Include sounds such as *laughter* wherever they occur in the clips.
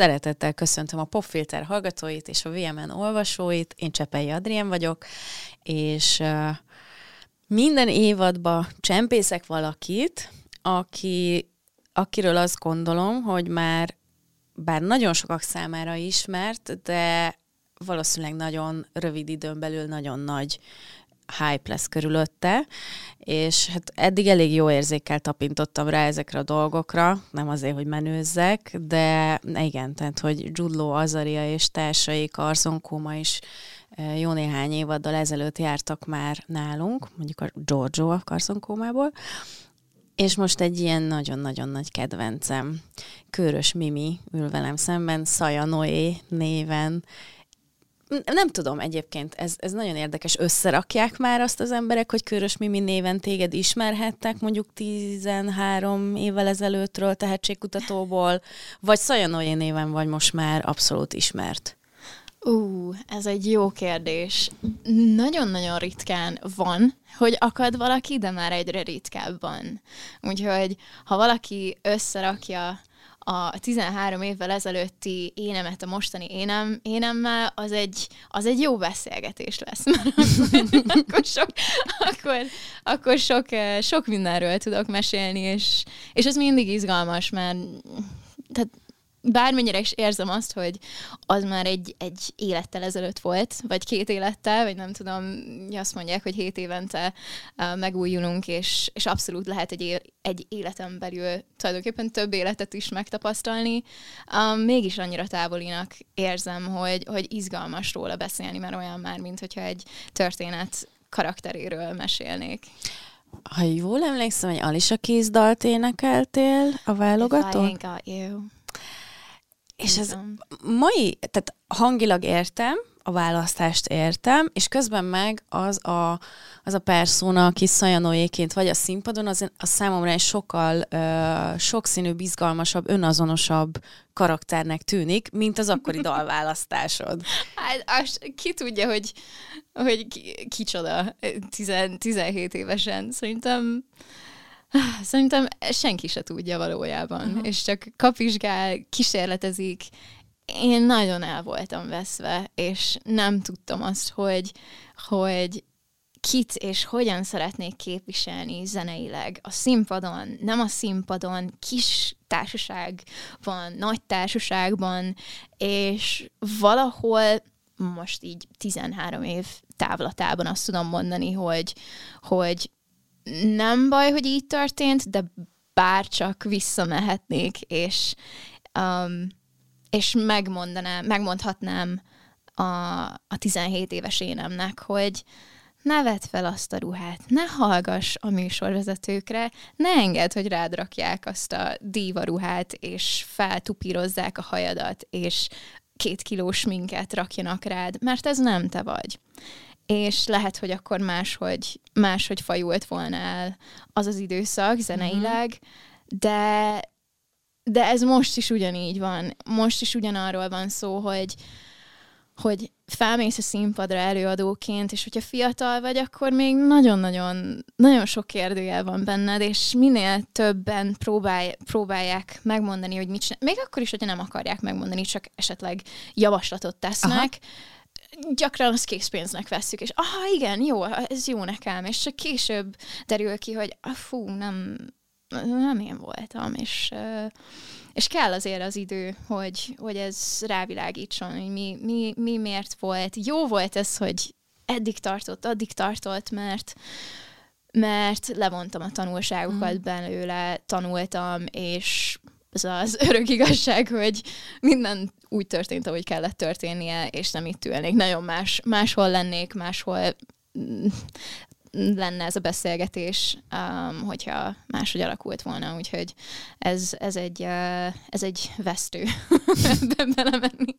Szeretettel köszöntöm a Popfilter hallgatóit és a VMN olvasóit. Én Csepei Adrien vagyok, és minden évadban csempészek valakit, aki, akiről azt gondolom, hogy már bár nagyon sokak számára ismert, de valószínűleg nagyon rövid időn belül nagyon nagy hype lesz körülötte, és hát eddig elég jó érzékkel tapintottam rá ezekre a dolgokra, nem azért, hogy menőzzek, de igen, tehát, hogy Judlo, Azaria és társai Karzonkóma is e, jó néhány évaddal ezelőtt jártak már nálunk, mondjuk a Giorgio a Karzonkómából, és most egy ilyen nagyon-nagyon nagy kedvencem, Körös Mimi ül velem szemben, Szaja Noé néven nem tudom egyébként, ez, ez nagyon érdekes. Összerakják már azt az emberek, hogy Körös Mimi néven téged ismerhettek mondjuk 13 évvel ezelőttről tehetségkutatóból, vagy Szajanói néven vagy most már abszolút ismert? Ú, uh, ez egy jó kérdés. Nagyon-nagyon ritkán van, hogy akad valaki, de már egyre ritkábban. Úgyhogy, ha valaki összerakja a 13 évvel ezelőtti énemet a mostani énem, énemmel, az egy, az egy jó beszélgetés lesz, mert *laughs* akkor, sok, akkor, akkor sok, eh, sok mindenről tudok mesélni, és, és ez mindig izgalmas, mert tehát bármennyire is érzem azt, hogy az már egy, egy élettel ezelőtt volt, vagy két élettel, vagy nem tudom, azt mondják, hogy hét évente uh, megújulunk, és, és abszolút lehet egy, egy életen belül tulajdonképpen több életet is megtapasztalni. Um, mégis annyira távolinak érzem, hogy, hogy izgalmas róla beszélni, mert olyan már, mint hogyha egy történet karakteréről mesélnék. Ha jól emlékszem, hogy Alisa Keys dalt énekeltél a válogatón? If I ain't got you. És ez mai, tehát hangilag értem, a választást értem, és közben meg az a, az a perszóna, aki Szajanóéként vagy a színpadon, az a számomra egy sokkal uh, sokszínű, bizgalmasabb, önazonosabb karakternek tűnik, mint az akkori *laughs* dalválasztásod. Hát azt, ki tudja, hogy, hogy ki, kicsoda 10, 17 évesen. Szerintem *sighs* Szerintem senki se tudja valójában, uh-huh. és csak kapizsgál, kísérletezik. Én nagyon el voltam veszve, és nem tudtam azt, hogy, hogy kit és hogyan szeretnék képviselni zeneileg. A színpadon, nem a színpadon, kis társaságban, nagy társaságban, és valahol most így 13 év távlatában azt tudom mondani, hogy, hogy nem baj, hogy így történt, de bárcsak visszamehetnék, és, um, és megmondanám, megmondhatnám a, a 17 éves énemnek, hogy ne vedd fel azt a ruhát, ne hallgass a műsorvezetőkre, ne engedd, hogy rád rakják azt a díva ruhát, és feltupírozzák a hajadat, és két kilós minket rakjanak rád, mert ez nem te vagy és lehet, hogy akkor máshogy, máshogy fajult volna el az az időszak zeneileg, mm-hmm. de, de ez most is ugyanígy van. Most is ugyanarról van szó, hogy, hogy felmész a színpadra előadóként, és hogyha fiatal vagy, akkor még nagyon-nagyon nagyon sok kérdőjel van benned, és minél többen próbálj, próbálják megmondani, hogy mit csinál. Még akkor is, hogyha nem akarják megmondani, csak esetleg javaslatot tesznek, Aha gyakran azt készpénznek vesszük, és aha, igen, jó, ez jó nekem, és csak később derül ki, hogy ah, fú, nem, nem én voltam, és, és kell azért az idő, hogy, hogy ez rávilágítson, hogy mi, mi, mi miért volt. Jó volt ez, hogy eddig tartott, addig tartott, mert mert levontam a tanulságokat mm. belőle, tanultam, és ez az *laughs* örök igazság, hogy minden úgy történt, ahogy kellett történnie, és nem itt ülnék. Nagyon más, máshol lennék, máshol mm, lenne ez a beszélgetés, um, hogyha máshogy alakult volna, úgyhogy ez, ez, egy, uh, ez egy vesztő *laughs* ebben belemenni.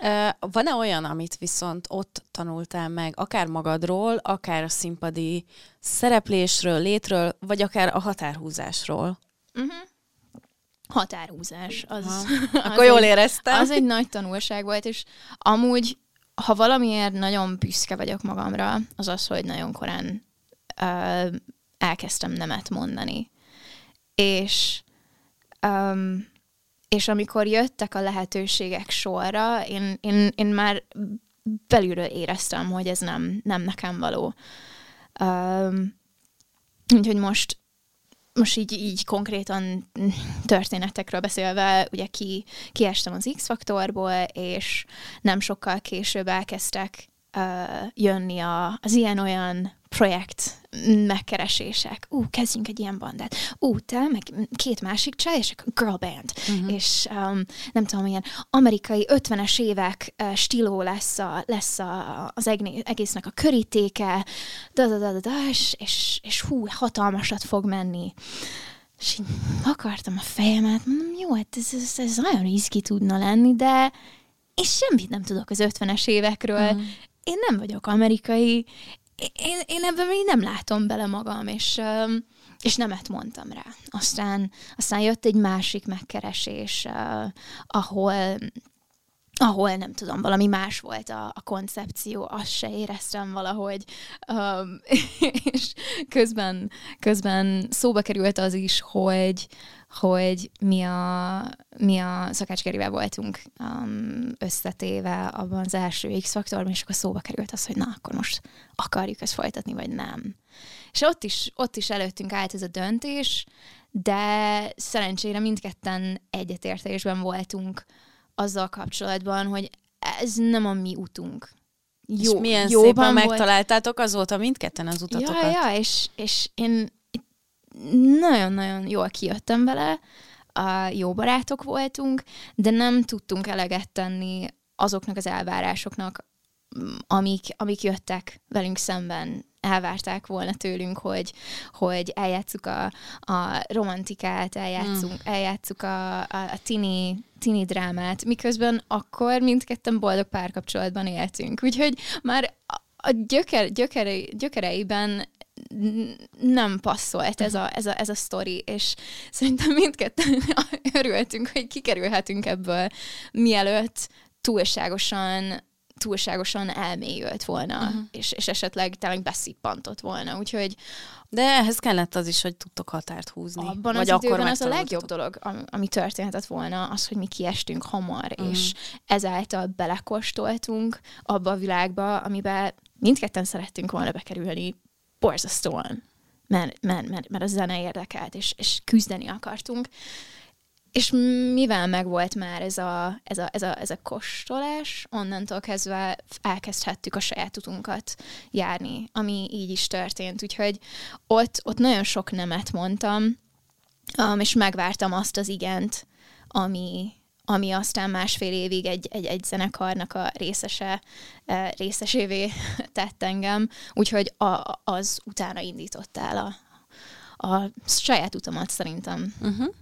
Uh, van-e olyan, amit viszont ott tanultál meg, akár magadról, akár a színpadi szereplésről, létről, vagy akár a határhúzásról? Uh-huh határhúzás. Az, az *laughs* Akkor jól éreztem. Az egy nagy tanulság volt, és amúgy, ha valamiért nagyon büszke vagyok magamra, az az, hogy nagyon korán uh, elkezdtem nemet mondani. És um, és amikor jöttek a lehetőségek sorra, én, én, én már belülről éreztem, hogy ez nem, nem nekem való. Um, úgyhogy most most így, így konkrétan történetekről beszélve, ugye ki, kiestem az X-faktorból, és nem sokkal később elkezdtek uh, jönni a, az ilyen-olyan projekt megkeresések. Ú, kezdjünk egy ilyen bandát. Ú, te, meg két másik csaj, és girl band. Uh-huh. És um, nem tudom, ilyen amerikai 50-es évek uh, stíló lesz, a, lesz a, az egésznek a körítéke, da, da, da, da, da, és, és, és hú, hatalmasat fog menni. És így akartam a fejemet, mondom, jó, hát ez, ez, ez nagyon izgi tudna lenni, de és semmit nem tudok az 50-es évekről. Uh-huh. Én nem vagyok amerikai, én, én ebben még nem látom bele magam, és, és nemet mondtam rá. Aztán, aztán jött egy másik megkeresés, ahol ahol nem tudom, valami más volt a, a koncepció, azt se éreztem valahogy, um, *laughs* és közben, közben szóba került az is, hogy, hogy mi a, mi a szakácskerivel voltunk um, összetéve abban az első X-faktorban, és akkor szóba került az, hogy na, akkor most akarjuk ezt folytatni, vagy nem. És ott is, ott is előttünk állt ez a döntés, de szerencsére mindketten egyetértésben voltunk azzal kapcsolatban, hogy ez nem a mi utunk. Jó, és milyen szépen volt. megtaláltátok azóta mindketten az utatokat. Ja, ja, és, és én nagyon-nagyon jól kijöttem vele, a jó barátok voltunk, de nem tudtunk eleget tenni azoknak az elvárásoknak, amik, amik jöttek velünk szemben, elvárták volna tőlünk, hogy, hogy eljátszuk a, a romantikát, eljátszunk, mm. eljátszuk a, a, a tini, tini drámát, miközben akkor mindketten boldog párkapcsolatban éltünk. Úgyhogy már a gyöker, gyökere, gyökereiben nem passzolt ez a, ez, a, ez a sztori, és szerintem mindketten *laughs* örültünk, hogy kikerülhetünk ebből, mielőtt túlságosan túlságosan elmélyült volna, uh-huh. és, és esetleg tényleg beszippantott volna, úgyhogy... De ehhez kellett az is, hogy tudtok határt húzni. Abban vagy az időben az a legjobb dolog, ami, ami történhetett volna, az, hogy mi kiestünk hamar, uh-huh. és ezáltal belekostoltunk abba a világba, amiben mindketten szerettünk volna bekerülni borzasztóan, mert, mert, mert, mert a zene érdekelt, és, és küzdeni akartunk. És mivel megvolt már ez a, ez, a, ez, a, ez a kóstolás, onnantól kezdve elkezdhettük a saját utunkat járni, ami így is történt. Úgyhogy ott, ott nagyon sok nemet mondtam, um, és megvártam azt az igent, ami, ami aztán másfél évig egy, egy, egy zenekarnak a részese, e, részesévé *laughs* tett engem, úgyhogy a, az utána indított el a, a saját utamat szerintem. Uh-huh.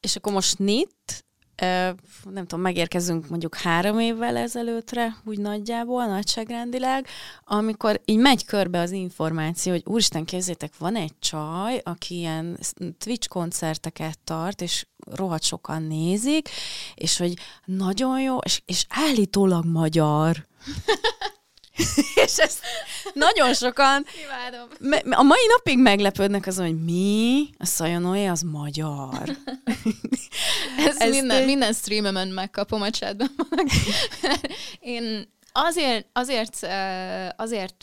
És akkor most NIT, nem tudom, megérkezünk mondjuk három évvel ezelőttre, úgy nagyjából, nagyságrendileg, amikor így megy körbe az információ, hogy úristen, kézzétek, van egy csaj, aki ilyen Twitch koncerteket tart, és rohadt sokan nézik, és hogy nagyon jó, és, és állítólag magyar. *laughs* *laughs* és ezt nagyon sokan Imádom. a mai napig meglepődnek azon, hogy mi? A Szajonóé az magyar. *laughs* Ez ezt minden, minden streamemen megkapom a chatben. *laughs* Én azért, azért, azért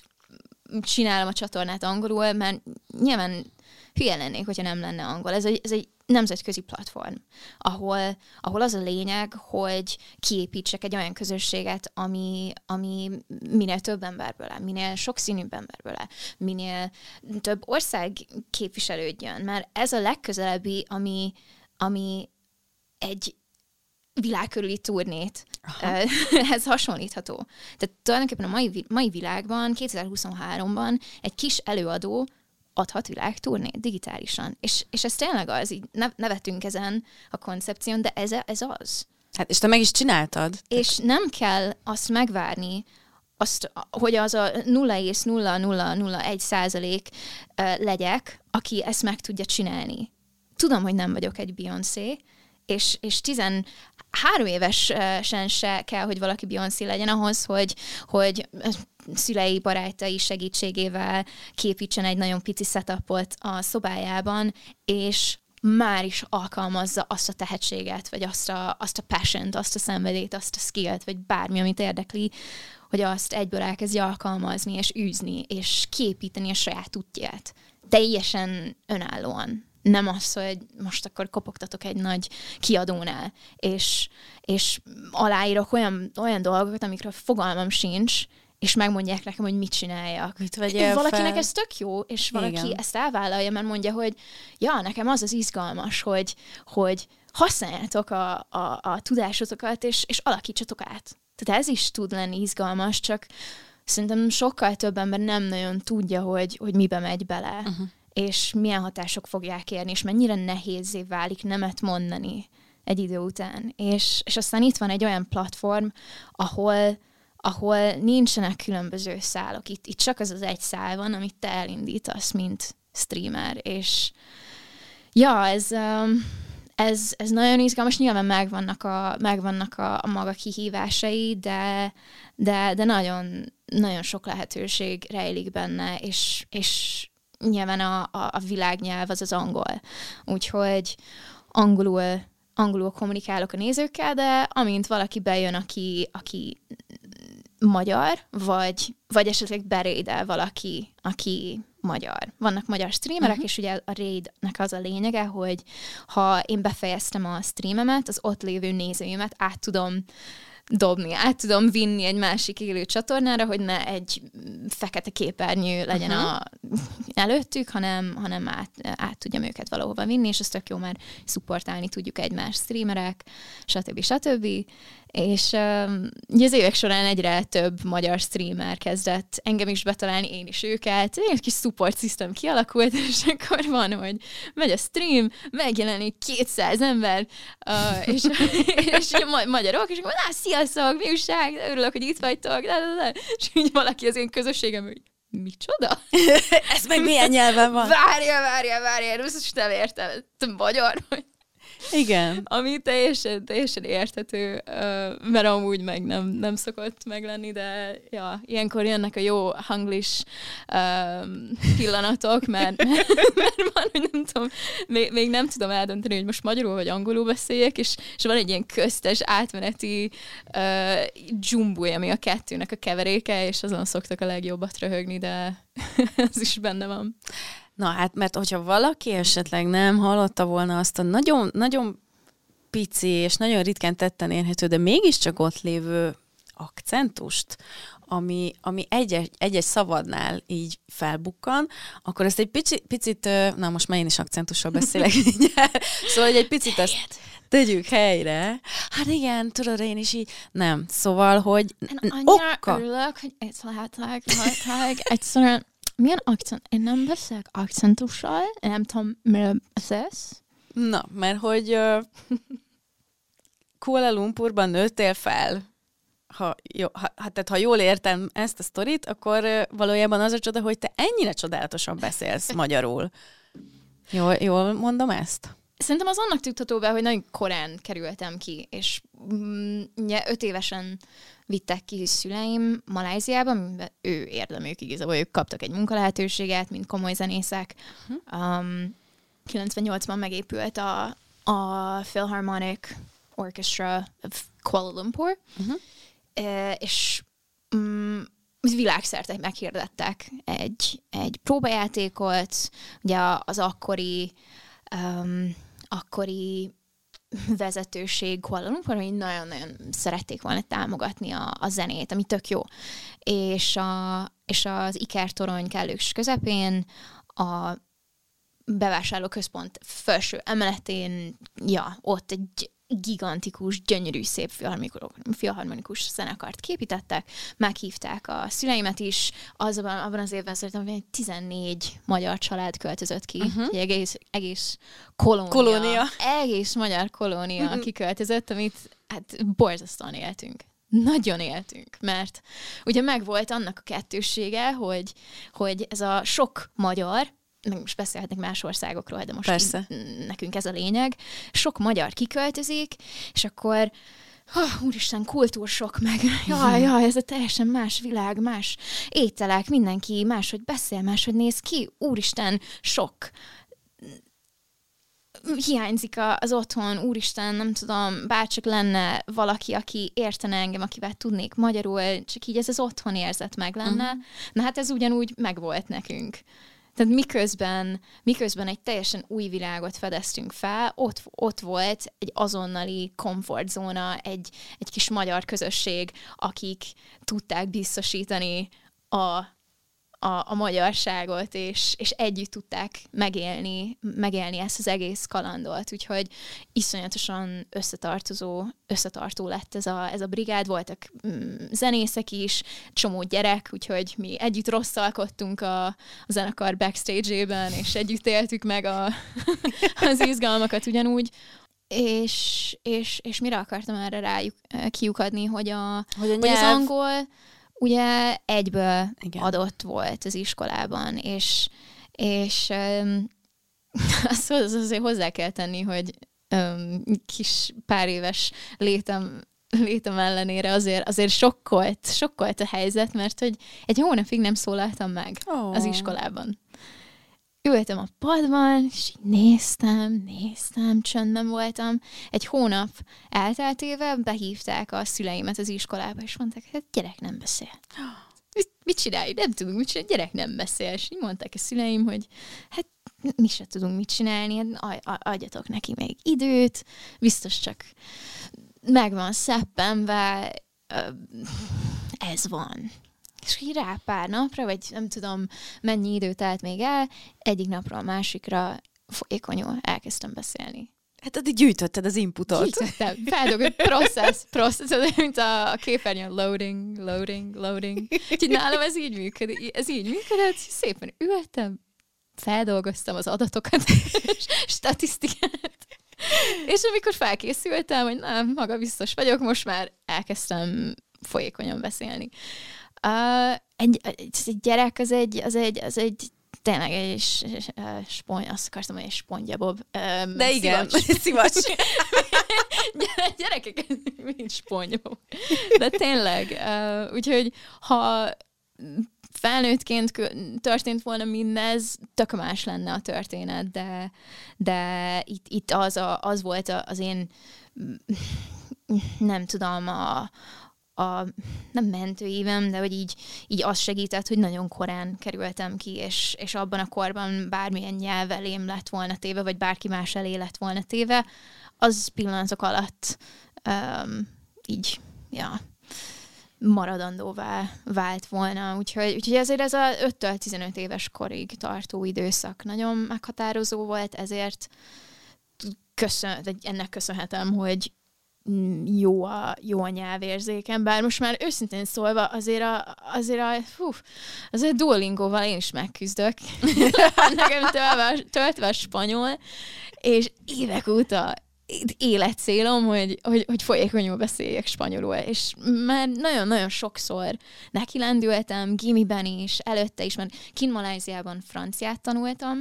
csinálom a csatornát angolul, mert nyilván hülye lennék, hogyha nem lenne angol. Ez egy, ez egy nemzetközi platform, ahol, ahol az a lényeg, hogy kiépítsek egy olyan közösséget, ami, ami minél több emberből áll, minél sokszínűbb emberből áll, minél több ország képviselődjön, mert ez a legközelebbi, ami, ami egy világkörüli turnét *laughs* ez hasonlítható. Tehát tulajdonképpen a mai, mai világban, 2023-ban egy kis előadó adhat világturnét digitálisan. És, és ez tényleg az, így nevetünk ezen a koncepción, de ez, ez az. Hát, és te meg is csináltad. És nem kell azt megvárni, azt, hogy az a 0,0001 százalék legyek, aki ezt meg tudja csinálni. Tudom, hogy nem vagyok egy Beyoncé, és, és 13 évesen se kell, hogy valaki Beyoncé legyen ahhoz, hogy, hogy szülei barátai segítségével képítsen egy nagyon pici setupot a szobájában, és már is alkalmazza azt a tehetséget, vagy azt a, azt a passion azt a szenvedét, azt a skillt, vagy bármi, amit érdekli, hogy azt egyből elkezdje alkalmazni, és űzni, és képíteni a saját útját. Teljesen önállóan. Nem az, hogy most akkor kopogtatok egy nagy kiadónál, és, és aláírok olyan, olyan dolgokat, amikről fogalmam sincs, és megmondják nekem, hogy mit csináljak. Mit Valakinek fel? ez tök jó, és valaki Igen. ezt elvállalja, mert mondja, hogy ja, nekem az az izgalmas, hogy, hogy használjátok a, a, a tudásotokat, és, és alakítsatok át. Tehát ez is tud lenni izgalmas, csak szerintem sokkal több ember nem nagyon tudja, hogy, hogy mibe megy bele, uh-huh. és milyen hatások fogják érni, és mennyire nehézé válik nemet mondani egy idő után. És, és aztán itt van egy olyan platform, ahol ahol nincsenek különböző szálok. Itt, itt csak az az egy szál van, amit te elindítasz, mint streamer, és ja, ez, um, ez, ez nagyon izgalmas, nyilván megvannak a, megvannak a, a maga kihívásai, de, de, de nagyon, nagyon sok lehetőség rejlik benne, és, és nyilván a, a, a világnyelv az az angol. Úgyhogy angolul, angolul kommunikálok a nézőkkel, de amint valaki bejön, aki, aki magyar, vagy, vagy esetleg berédel valaki, aki magyar. Vannak magyar streamerek, uh-huh. és ugye a raidnek az a lényege, hogy ha én befejeztem a streamemet, az ott lévő nézőimet át tudom dobni, át tudom vinni egy másik élő csatornára, hogy ne egy fekete képernyő legyen uh-huh. a, előttük, hanem, hanem át, át tudjam őket valahova vinni, és ez tök jó, mert szupportálni tudjuk egymás streamerek, stb. stb. És ugye az évek során egyre több magyar streamer kezdett engem is betalálni, én is őket. Egy kis support system kialakult, *laughs* és akkor van, hogy megy a stream, megjelenik 200 ember, és, *laughs* és ma- magyarok, és akkor lá, sziasztok, mi újság, örülök, hogy itt vagytok, és így valaki az én közösségem, hogy micsoda? *laughs* Ez meg milyen nyelven van? Várja, várja, várja, én nem értem, te magyar vagy. Igen. *laughs* Ami teljesen, teljesen érthető, mert amúgy meg nem, nem szokott meglenni, de ja, ilyenkor jönnek a jó hanglis um, pillanatok, *laughs* mert, mert van, hogy nem tudom, még, még nem tudom eldönteni, hogy most magyarul vagy angolul beszéljek, és, és van egy ilyen köztes átmeneti uh, ami a kettőnek a keveréke, és azon szoktak a legjobbat röhögni, de *laughs* ez is benne van. Na hát, mert hogyha valaki esetleg nem hallotta volna azt a nagyon, nagyon pici és nagyon ritkán tetten érhető, de mégiscsak ott lévő akcentust, ami, ami egy-egy, egy-egy szavadnál így felbukkan, akkor ezt egy pici, picit, na most már én is akcentussal beszélek, *laughs* szóval egy picit ezt tegyük helyre. Hát igen, tudod, én is így, nem. Szóval, hogy Én annyira okka. örülök, hogy itt lehetek, lehetek, egyszerűen milyen akcent? Én nem beszélek akcentussal, én nem tudom, miről beszélsz. Na, mert hogy uh, Kuala Lumpurban nőttél fel. Ha, jó, ha, tehát ha jól értem ezt a sztorit, akkor uh, valójában az a csoda, hogy te ennyire csodálatosan beszélsz *laughs* magyarul. Jól, jól mondom ezt? Szerintem az annak tudható be, hogy nagyon korán kerültem ki, és mm, ugye öt évesen vittek ki szüleim Maláziába, amiben ő érdemük igazából, ők kaptak egy munkalehetőséget, mint komoly zenészek. Um, 98-ban megépült a, a Philharmonic Orchestra of Kuala Lumpur, uh-huh. e, és um, világszerte meghirdettek egy, egy próbajátékot, ugye az akkori um, akkori vezetőség Kuala Lumpur, hogy nagyon-nagyon szerették volna támogatni a, a zenét, ami tök jó. És, a, és az Iker-torony kellős közepén a bevásárlóközpont felső emeletén, ja, ott egy gigantikus, gyönyörű, szép filharmonikus zenekart képítettek, meghívták a szüleimet is, azban, abban az évben szerintem hogy 14 magyar család költözött ki, uh-huh. egy egész, egész kolónia, kolónia, egész magyar kolónia uh-huh. kiköltözött, amit hát borzasztóan éltünk. Nagyon éltünk, mert ugye megvolt annak a kettősége, hogy, hogy ez a sok magyar, meg most beszélhetnek más országokról, de most Persze. nekünk ez a lényeg. Sok magyar kiköltözik, és akkor oh, úristen, kultúrsok meg, *laughs* jaj, jaj, ez a teljesen más világ, más ételek, mindenki máshogy beszél, máshogy néz ki, úristen, sok hiányzik a, az otthon, úristen, nem tudom, bárcsak lenne valaki, aki értene engem, akivel tudnék magyarul, csak így ez az otthon érzet meg lenne. Uh-huh. Na hát ez ugyanúgy megvolt nekünk. Tehát miközben, miközben egy teljesen új világot fedeztünk fel, ott, ott volt egy azonnali komfortzóna, egy, egy kis magyar közösség, akik tudták biztosítani a a, a magyarságot, és, és együtt tudták megélni, megélni ezt az egész kalandot, úgyhogy iszonyatosan összetartozó, összetartó lett ez a, ez a brigád, voltak mm, zenészek is, csomó gyerek, úgyhogy mi együtt rosszalkodtunk a, a zenekar backstage-ében, és együtt éltük meg a, *laughs* az izgalmakat ugyanúgy, és, és, és mire akartam erre rájuk kiukadni, hogy, a, hogy, a nyelv... hogy az angol ugye egyből Igen. adott volt az iskolában, és, és um, *laughs* azt az azért hozzá kell tenni, hogy um, kis pár éves létem létem ellenére azért, azért sokkolt, sokkolt a helyzet, mert hogy egy hónapig nem szólaltam meg oh. az iskolában ültem a padban, és így néztem, néztem, csöndben voltam. Egy hónap elteltével behívták a szüleimet az iskolába, és mondták, hát gyerek nem beszél. Mit, mit csinálj? Nem tudunk mit csinálni, gyerek nem beszél. És így mondták a szüleim, hogy hát mi se tudunk mit csinálni, hát adjatok neki még időt, biztos csak meg van szeppenve, ez van. És így rá pár napra, vagy nem tudom mennyi idő telt még el, egyik napról a másikra folyékonyul elkezdtem beszélni. Hát addig gyűjtötted az inputot. Gyűjtöttem. Feldolgott process, process, mint a, a képernyőn loading, loading, loading. Úgyhogy nálam ez így működik. Ez így működött, szépen ültem, feldolgoztam az adatokat, statisztikát. És amikor felkészültem, hogy nem, maga biztos vagyok, most már elkezdtem folyékonyan beszélni. Uh, egy, egy gyerek az egy, az egy, az egy tényleg egy spony, azt akartam, hogy egy spongyabob. Um, De igen, szivacs. *laughs* szivacs. *laughs* Gyerekek, mint spongyabob. De tényleg, uh, úgyhogy ha felnőttként történt volna mindez, tök más lenne a történet, de, de itt, itt az, a, az volt az én nem tudom, a, a nem mentőívem, de hogy így, így az segített, hogy nagyon korán kerültem ki, és, és abban a korban bármilyen nyelv elém lett volna téve, vagy bárki más elé lett volna téve, az pillanatok alatt um, így, ja, maradandóvá vált volna. Úgyhogy, úgyhogy ezért ez a 5 15 éves korig tartó időszak nagyon meghatározó volt, ezért köszön, ennek köszönhetem, hogy jó a, jó a nyelvérzékem, bár most már őszintén szólva azért a, azért a, hú, azért Duolingóval én is megküzdök. *laughs* Nekem töltve, töltve a spanyol, és évek óta életcélom, hogy, hogy, hogy folyékonyul beszéljek spanyolul, és már nagyon-nagyon sokszor neki lendültem, gimiben is, előtte is, mert kint Maláziában franciát tanultam,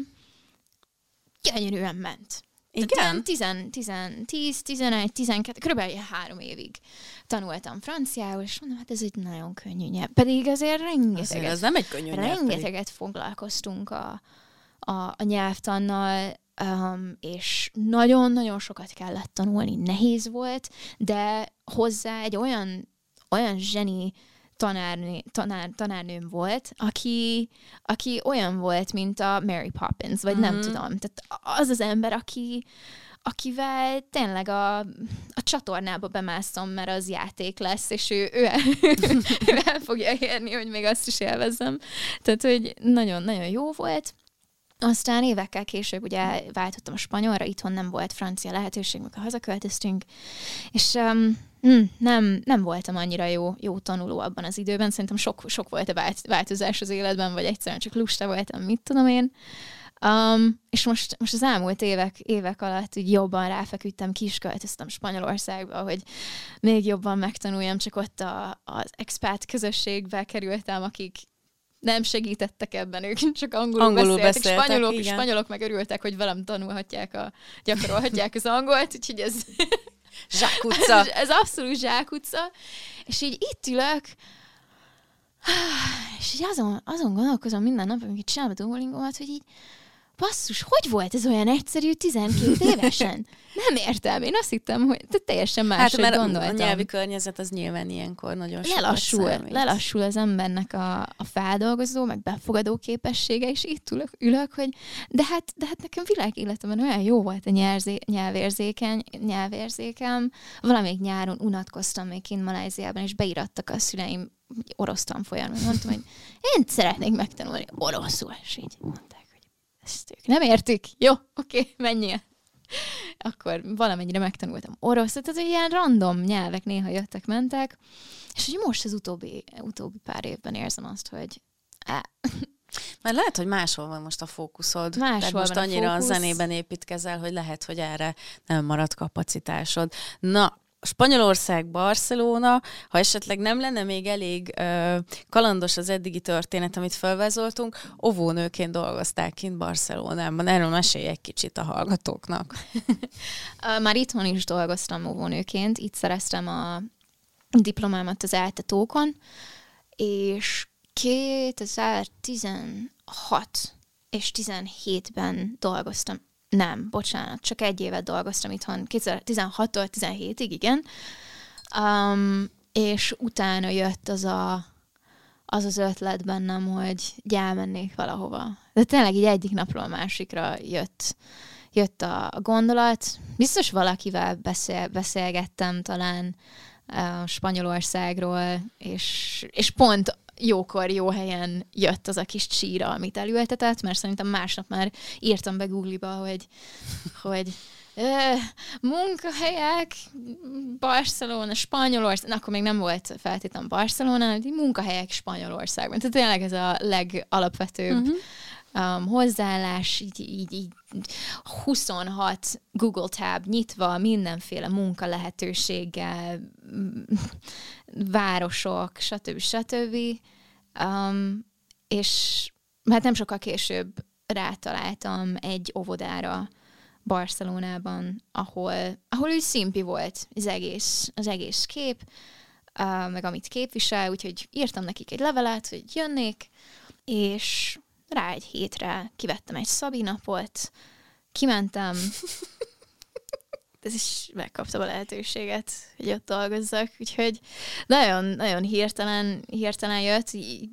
gyönyörűen ment. Igen? 10, 10, 10, 11, 12, kb. három évig tanultam franciául, és mondom, hát ez egy nagyon könnyű nyelv. Pedig azért rengeteget, azért ez nem egy könnyű nyelv. Rengeteget pedig. foglalkoztunk a, a, a nyelvtannal, um, és nagyon-nagyon sokat kellett tanulni. Nehéz volt, de hozzá egy olyan, olyan zseni tanárnő, tanár, tanárnőm volt, aki, aki olyan volt, mint a Mary Poppins, vagy mm-hmm. nem mhm. tudom. Tehát az az ember, aki, akivel tényleg a, a csatornába bemászom, mert az játék lesz, és ő, ő, el, *laughs* ő el fogja érni, hogy még azt is élvezzem. Tehát, hogy nagyon-nagyon jó volt. Aztán évekkel később ugye váltottam a spanyolra, itthon nem volt francia lehetőség, mikor hazaköltöztünk, és um, Mm, nem, nem voltam annyira jó, jó tanuló abban az időben. Szerintem sok, sok volt a változás az életben, vagy egyszerűen csak lusta voltam, mit tudom én. Um, és most, most az elmúlt évek, évek alatt úgy jobban ráfeküdtem, ki Spanyolországba, hogy még jobban megtanuljam, csak ott a, az expat közösségbe kerültem, akik nem segítettek ebben, ők *laughs* csak angolul, angolul beszéltek, beszéltek spanyolok, igen. spanyolok meg örültek, hogy velem tanulhatják, a, gyakorolhatják az angolt, úgyhogy ez *laughs* Zsákutca. ez, ez abszolút zsákutca. És így itt ülök, *sighs* és így azon, azon gondolkozom minden nap, amikor csinálom a Duolingomat, hogy így basszus, hogy volt ez olyan egyszerű 12 évesen? Nem értem, én azt hittem, hogy te teljesen más, hát, mert gondoltam. a nyelvi környezet az nyilván ilyenkor nagyon lelassul, lelassul az embernek a, a feldolgozó, meg befogadó képessége, és itt ülök, ülök hogy de hát, de hát nekem világéletemben olyan jó volt a nyelzé, nyelvérzékeny, nyelvérzékem. Valamelyik nyáron unatkoztam még kint Maláziában, és beirattak a szüleim orosz tanfolyamra. Mondtam, hogy én szeretnék megtanulni oroszul, és így hogy ezt ők nem értik. Jó, oké, okay, menjél. Akkor valamennyire megtanultam orosz, tehát ilyen random nyelvek néha jöttek, mentek, és hogy most az utóbbi, utóbbi pár évben érzem azt, hogy á, mert lehet, hogy máshol van most a fókuszod. Máshol Tehát most annyira a, fókusz. a zenében építkezel, hogy lehet, hogy erre nem marad kapacitásod. Na, Spanyolország, Barcelona, ha esetleg nem lenne még elég uh, kalandos az eddigi történet, amit felvezoltunk, óvónőként dolgozták kint Barcelonában. Erről mesélj egy kicsit a hallgatóknak. *laughs* Már itthon is dolgoztam óvónőként, itt szereztem a diplomámat az áltatókon, és 2016 és 17-ben dolgoztam nem, bocsánat, csak egy évet dolgoztam itthon, 2016-tól 17-ig, igen. Um, és utána jött az a, az az ötlet bennem, hogy elmennék valahova. De tényleg így egyik napról a másikra jött, jött a gondolat. Biztos valakivel beszél, beszélgettem talán uh, Spanyolországról, és, és pont jókor, jó helyen jött az a kis csíra, amit elültetett, mert szerintem másnap már írtam be Google-ba, hogy, hogy munkahelyek, Barcelona, Spanyolország, akkor még nem volt feltétlenül Barcelona, hanem munkahelyek Spanyolországban. Tehát tényleg ez a legalapvetőbb uh-huh. um, hozzáállás, így, így, így 26 Google tab nyitva, mindenféle munka lehetőséggel, városok, stb. stb. Um, és hát nem sokkal később rátaláltam egy óvodára Barcelonában, ahol, ahol úgy szimpi volt az egész, az egész kép, uh, meg amit képvisel, úgyhogy írtam nekik egy levelet, hogy jönnék, és rá egy hétre kivettem egy Szabi napot, kimentem, *laughs* ez is megkaptam a lehetőséget, hogy ott dolgozzak, úgyhogy nagyon, nagyon hirtelen, hirtelen jött, így,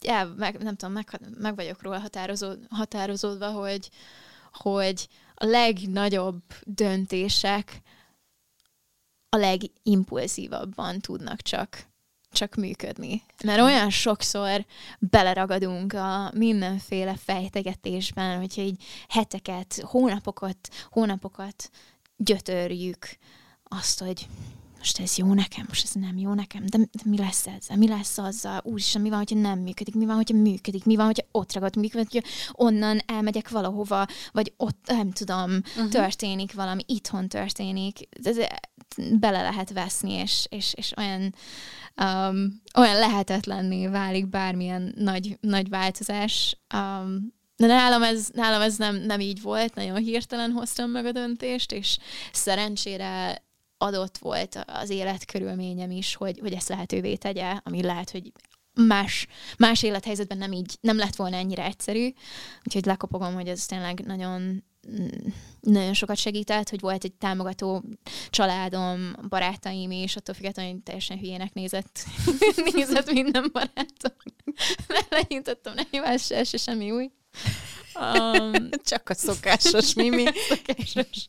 el, meg, nem tudom, meg, meg vagyok róla határozó, határozódva, hogy, hogy a legnagyobb döntések a legimpulzívabban tudnak csak csak működni. Mert olyan sokszor beleragadunk a mindenféle fejtegetésben, hogyha így heteket, hónapokat, hónapokat gyötörjük azt, hogy most ez jó nekem, most ez nem jó nekem, de, de mi lesz ezzel, mi lesz azzal, úristen, mi van, hogyha nem működik, mi van, hogyha működik, mi van, hogyha ott ragad, mi van, hogyha onnan elmegyek valahova, vagy ott, nem tudom, uh-huh. történik valami, itthon történik, ez, bele lehet veszni, és, és, és olyan, um, olyan lehetetlenné válik bármilyen nagy, nagy változás, um, de nálam ez, nálam ez nem, nem így volt, nagyon hirtelen hoztam meg a döntést, és szerencsére adott volt az életkörülményem is, hogy, hogy ezt lehetővé tegye, ami lehet, hogy más, más élethelyzetben nem így, nem lett volna ennyire egyszerű. Úgyhogy lekopogom, hogy ez tényleg nagyon nagyon sokat segített, hogy volt egy támogató családom, barátaim is, attól függetlenül, hogy teljesen hülyének nézett, *laughs* nézett minden barátom. *laughs* Legyintettem, nem hívás se, se semmi új. Um, *laughs* Csak a szokásos mimi. *laughs* szokásos.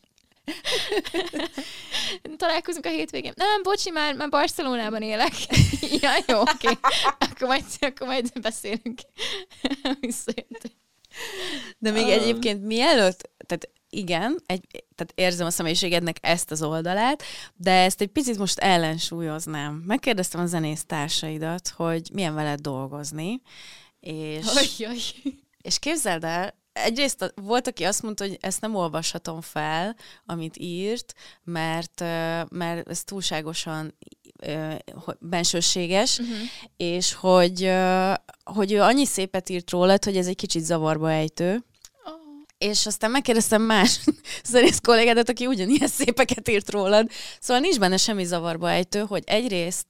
Találkozunk a hétvégén. Nem, bocsi, már, már Barcelonában élek. *laughs* ja, jó, oké. Okay. Akkor majd, akkor majd beszélünk. De még um. egyébként mielőtt, tehát igen, egy, tehát érzem a személyiségednek ezt az oldalát, de ezt egy picit most ellensúlyoznám. Megkérdeztem a zenész társaidat, hogy milyen veled dolgozni, és... Ajjaj. És képzeld el, egyrészt volt, aki azt mondta, hogy ezt nem olvashatom fel, amit írt, mert, mert ez túlságosan bensőséges, uh-huh. és hogy, hogy ő annyi szépet írt rólad, hogy ez egy kicsit zavarba ejtő. Oh. És aztán megkérdeztem más *laughs* zenész kollégádat, aki ugyanilyen szépeket írt rólad. Szóval nincs benne semmi zavarba ejtő, hogy egyrészt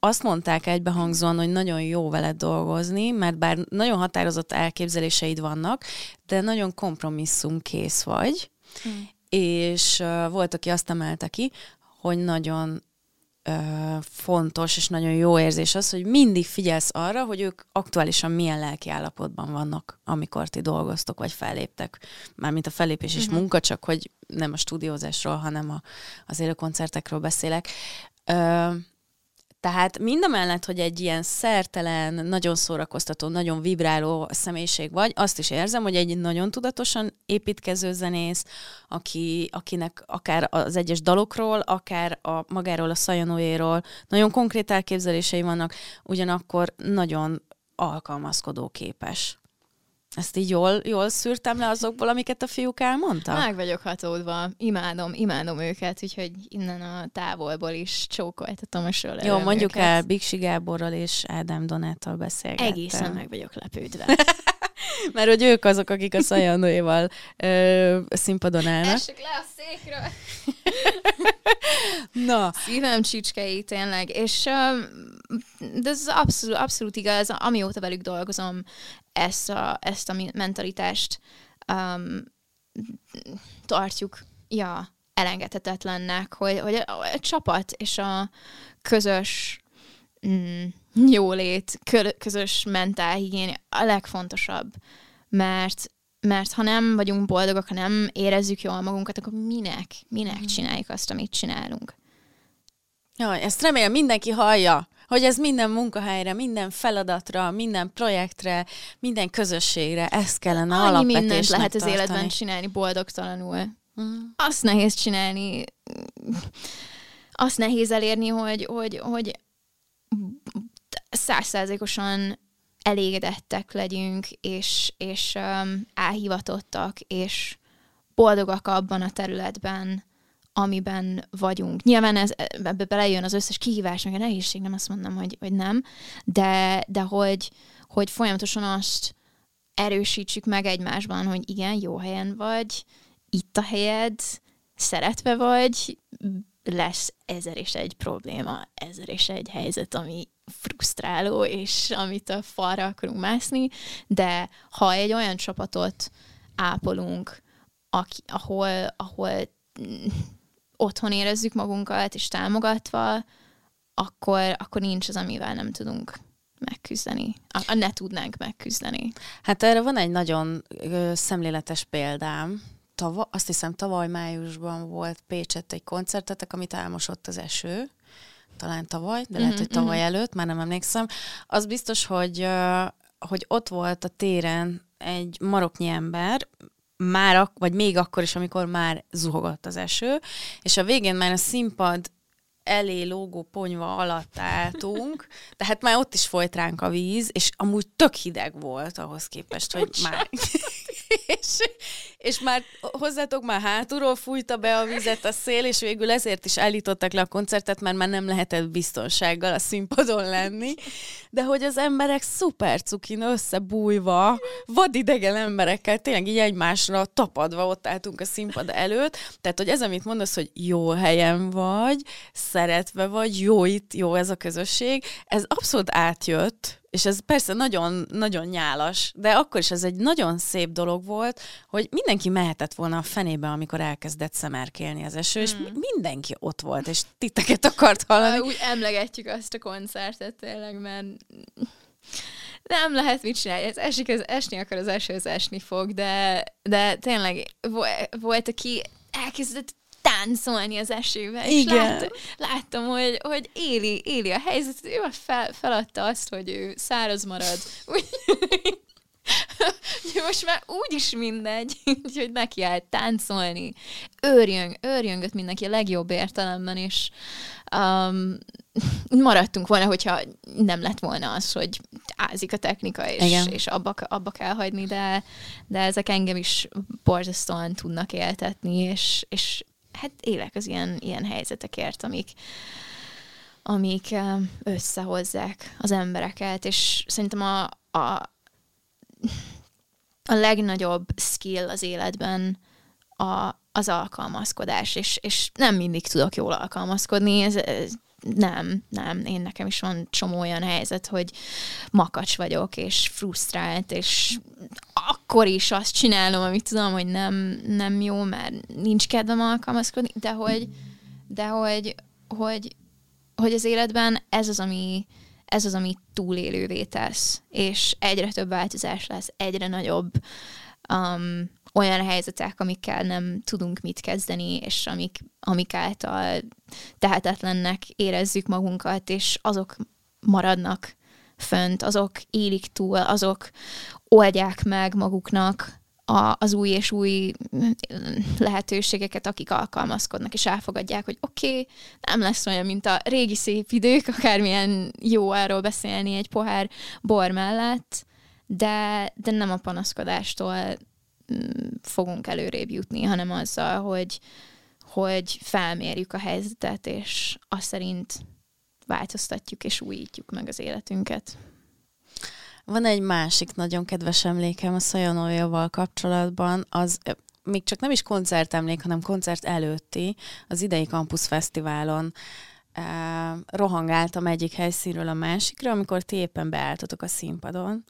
azt mondták egybehangzóan, hogy nagyon jó veled dolgozni, mert bár nagyon határozott elképzeléseid vannak, de nagyon kompromisszumkész vagy, mm. és uh, volt, aki azt emelte ki, hogy nagyon fontos és nagyon jó érzés az, hogy mindig figyelsz arra, hogy ők aktuálisan milyen lelki állapotban vannak, amikor ti dolgoztok, vagy felléptek. Mármint a fellépés is uh-huh. munka, csak hogy nem a stúdiózásról, hanem a, az élőkoncertekről beszélek. Ö, tehát mind a mellett, hogy egy ilyen szertelen, nagyon szórakoztató, nagyon vibráló személyiség vagy, azt is érzem, hogy egy nagyon tudatosan építkező zenész, aki, akinek akár az egyes dalokról, akár a magáról a szajanóéról nagyon konkrét elképzelései vannak, ugyanakkor nagyon alkalmazkodó képes. Ezt így jól, jól szűrtem le azokból, amiket a fiúk elmondtak? Meg vagyok hatódva. Imádom, imádom őket, úgyhogy innen a távolból is csókoltatom a sor Jó, mondjuk őket. el, Biksi Gáborral és Ádám Donáttal beszélgettem. Egészen meg vagyok lepődve. *laughs* Mert hogy ők azok, akik a Szajanóival színpadon állnak. Essek le a székről! *laughs* Na. Szívem csicskei, tényleg. És de ez abszolút, abszolút igaz, amióta velük dolgozom, ezt a, ezt a mentalitást um, tartjuk ja, elengedhetetlennek, hogy, hogy a, a csapat és a közös mm, jólét, közös mentálhigiénia a legfontosabb, mert mert ha nem vagyunk boldogak, ha nem érezzük jól magunkat, akkor minek, minek mm. csináljuk azt, amit csinálunk? Jaj, ezt remélem mindenki hallja hogy ez minden munkahelyre, minden feladatra, minden projektre, minden közösségre, ezt kellene Annyi alapvetésnek mindent lehet az életben csinálni boldogtalanul. Mm. Azt nehéz csinálni, azt nehéz elérni, hogy, hogy, hogy százszázalékosan elégedettek legyünk, és, és um, elhivatottak, és boldogak abban a területben, amiben vagyunk. Nyilván ez, ebbe belejön az összes kihívás, meg a nehézség, nem azt mondom, hogy, hogy nem, de, de hogy, hogy folyamatosan azt erősítsük meg egymásban, hogy igen, jó helyen vagy, itt a helyed, szeretve vagy, lesz ezer és egy probléma, ezer és egy helyzet, ami frusztráló, és amit a falra akarunk mászni, de ha egy olyan csapatot ápolunk, aki, ahol, ahol otthon érezzük magunkat, és támogatva, akkor, akkor nincs az, amivel nem tudunk megküzdeni. A, ne tudnánk megküzdeni. Hát erre van egy nagyon ö, szemléletes példám. Tava, azt hiszem tavaly májusban volt Pécsett egy koncertetek, amit elmosott az eső. Talán tavaly, de lehet, mm-hmm, hogy tavaly mm-hmm. előtt, már nem emlékszem. Az biztos, hogy, ö, hogy ott volt a téren egy maroknyi ember, már, vagy még akkor is, amikor már zuhogott az eső, és a végén már a színpad elé lógó ponyva alatt álltunk, *laughs* tehát már ott is folyt ránk a víz, és amúgy tök hideg volt ahhoz képest, hogy már... és, és már hozzátok már hátulról fújta be a vizet a szél, és végül ezért is állítottak le a koncertet, mert már nem lehetett biztonsággal a színpadon lenni, de hogy az emberek szuper cukin összebújva, vadidegen emberekkel, tényleg így egymásra tapadva ott álltunk a színpad előtt, tehát hogy ez, amit mondasz, hogy jó helyen vagy, szeretve vagy, jó itt, jó ez a közösség, ez abszolút átjött, és ez persze nagyon, nagyon nyálas, de akkor is ez egy nagyon szép dolog volt, hogy mindenki mehetett volna a fenébe, amikor elkezdett szemerkélni az eső, és hmm. mindenki ott volt, és titeket akart hallani. Úgy emlegetjük azt a koncertet tényleg, mert nem lehet mit csinálni. Ez esik, ez esni akar, az eső, az esni fog, de, de tényleg volt, aki elkezdett táncolni az esőben, és láttam, láttam hogy, hogy éli, éli a helyzetet, ő fel, feladta azt, hogy ő száraz marad. *laughs* most már úgyis mindegy, *laughs* úgyhogy neki állt táncolni. Őrjöng, őrjöngött mindenki a legjobb értelemben, és um, *laughs* maradtunk volna, hogyha nem lett volna az, hogy ázik a technika, és, és abba, abba kell hagyni, de, de ezek engem is borzasztóan tudnak éltetni, és, és hát élek az ilyen, ilyen helyzetekért, amik, amik összehozzák az embereket, és szerintem a, a, a legnagyobb skill az életben a, az alkalmazkodás, és, és nem mindig tudok jól alkalmazkodni, ez, ez nem, nem, én nekem is van csomó olyan helyzet, hogy makacs vagyok, és frusztrált, és akkor is azt csinálom, amit tudom, hogy nem, nem jó, mert nincs kedvem alkalmazkodni, de hogy, de hogy, hogy, hogy az életben ez az, ami, ez az, ami túlélővé tesz, és egyre több változás lesz, egyre nagyobb um, olyan helyzetek, amikkel nem tudunk mit kezdeni, és amik, amik által tehetetlennek érezzük magunkat, és azok maradnak fönt, azok élik túl, azok oldják meg maguknak a, az új és új lehetőségeket, akik alkalmazkodnak, és elfogadják, hogy oké, okay, nem lesz olyan, mint a régi szép idők, akármilyen jó arról beszélni egy pohár bor mellett, de, de nem a panaszkodástól fogunk előrébb jutni, hanem azzal, hogy, hogy felmérjük a helyzetet, és azt szerint változtatjuk és újítjuk meg az életünket. Van egy másik nagyon kedves emlékem a Szajanoljaval kapcsolatban, az még csak nem is koncertemlék, hanem koncert előtti, az idei Campus Fesztiválon eh, rohangáltam egyik helyszínről a másikra, amikor ti éppen beálltatok a színpadon,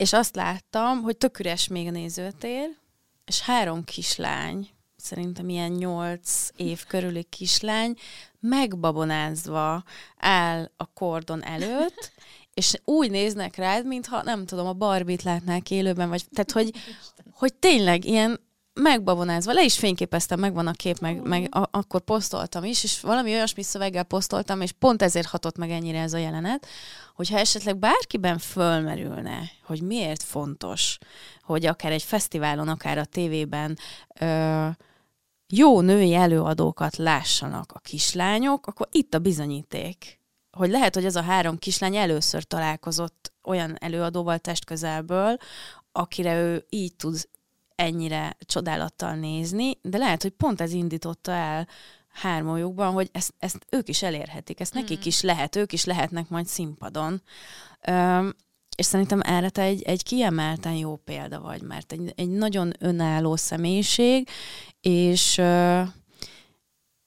és azt láttam, hogy tök üres még a nézőtér, és három kislány, szerintem ilyen nyolc év körüli kislány, megbabonázva áll a kordon előtt, *laughs* és úgy néznek rád, mintha nem tudom, a barbit látnák élőben, vagy tehát, hogy, hogy tényleg ilyen megbabonázva, le is fényképeztem, megvan a kép, meg, meg a, akkor posztoltam is, és valami olyasmi szöveggel posztoltam, és pont ezért hatott meg ennyire ez a jelenet, hogyha esetleg bárkiben fölmerülne, hogy miért fontos, hogy akár egy fesztiválon, akár a tévében ö, jó női előadókat lássanak a kislányok, akkor itt a bizonyíték. Hogy lehet, hogy ez a három kislány először találkozott olyan előadóval testközelből, akire ő így tud ennyire csodálattal nézni, de lehet, hogy pont ez indította el hármójukban, hogy ezt, ezt ők is elérhetik, ezt nekik mm. is lehet, ők is lehetnek majd színpadon. Üm, és szerintem erre te egy, egy kiemelten jó példa vagy, mert egy, egy nagyon önálló személyiség, és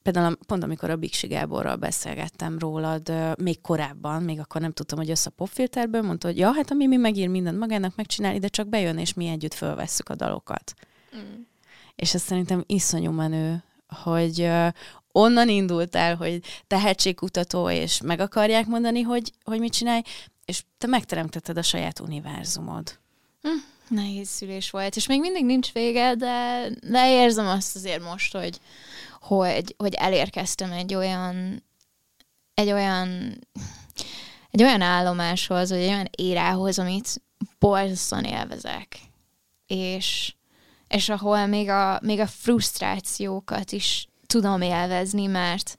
például pont amikor a Biksi Gáborral beszélgettem rólad még korábban, még akkor nem tudtam, hogy össze a popfilterből, mondta, hogy ja, hát a Mimi megír mindent magának, megcsinál, ide csak bejön, és mi együtt fölvesszük a dalokat. Mm. És ez szerintem iszonyú menő, hogy onnan indultál, hogy tehetségkutató, és meg akarják mondani, hogy, hogy mit csinálj, és te megteremtetted a saját univerzumod. Hm, nehéz szülés volt, és még mindig nincs vége, de, de érzem azt azért most, hogy, hogy, hogy elérkeztem egy olyan egy olyan egy olyan állomáshoz, vagy egy olyan érához, amit borzasztóan élvezek. És, és ahol még a, még a frusztrációkat is tudom élvezni, mert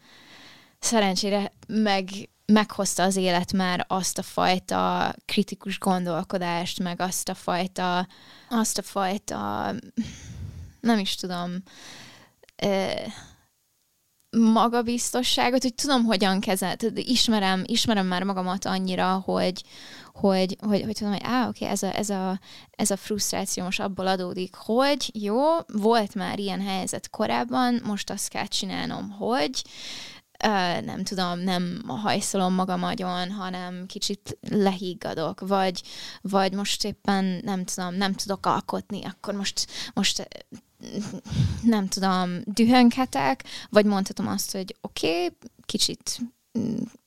szerencsére meg, meghozta az élet már azt a fajta kritikus gondolkodást, meg azt a fajta, azt a fajta, nem is tudom, magabiztosságot, hogy tudom, hogyan kezelt, ismerem, ismerem már magamat annyira, hogy, hogy, hogy, hogy tudom, hogy á, oké, ez a, ez, a, ez a frusztráció most abból adódik, hogy jó, volt már ilyen helyzet korábban, most azt kell csinálnom, hogy nem tudom, nem hajszolom magam agyon, hanem kicsit lehiggadok, vagy, vagy most éppen nem tudom, nem tudok alkotni, akkor most, most nem tudom, dühönhetek, vagy mondhatom azt, hogy oké, okay, kicsit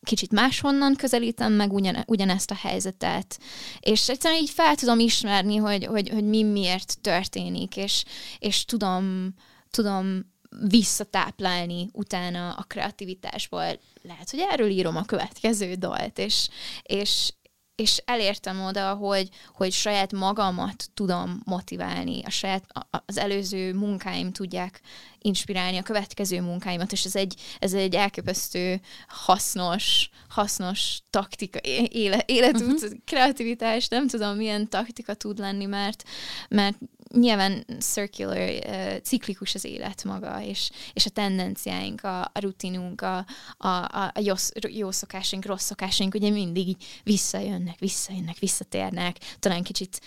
kicsit máshonnan közelítem meg ugyan, ugyanezt a helyzetet, és egyszerűen így fel tudom ismerni, hogy, hogy, hogy mi miért történik, és, és tudom, tudom visszatáplálni utána a kreativitásból. Lehet, hogy erről írom a következő dalt, és, és, és elértem oda, hogy, hogy saját magamat tudom motiválni, a saját, az előző munkáim tudják inspirálni a következő munkáimat, és ez egy, ez egy elképesztő hasznos, hasznos taktika, éle, életút, uh-huh. kreativitás, nem tudom, milyen taktika tud lenni, mert, mert nyilván circular, ciklikus az élet maga, és, és a tendenciáink, a, a rutinunk, a, a, a jó, jó szokásaink, rossz szokásaink ugye mindig így visszajönnek, visszajönnek, visszatérnek, talán kicsit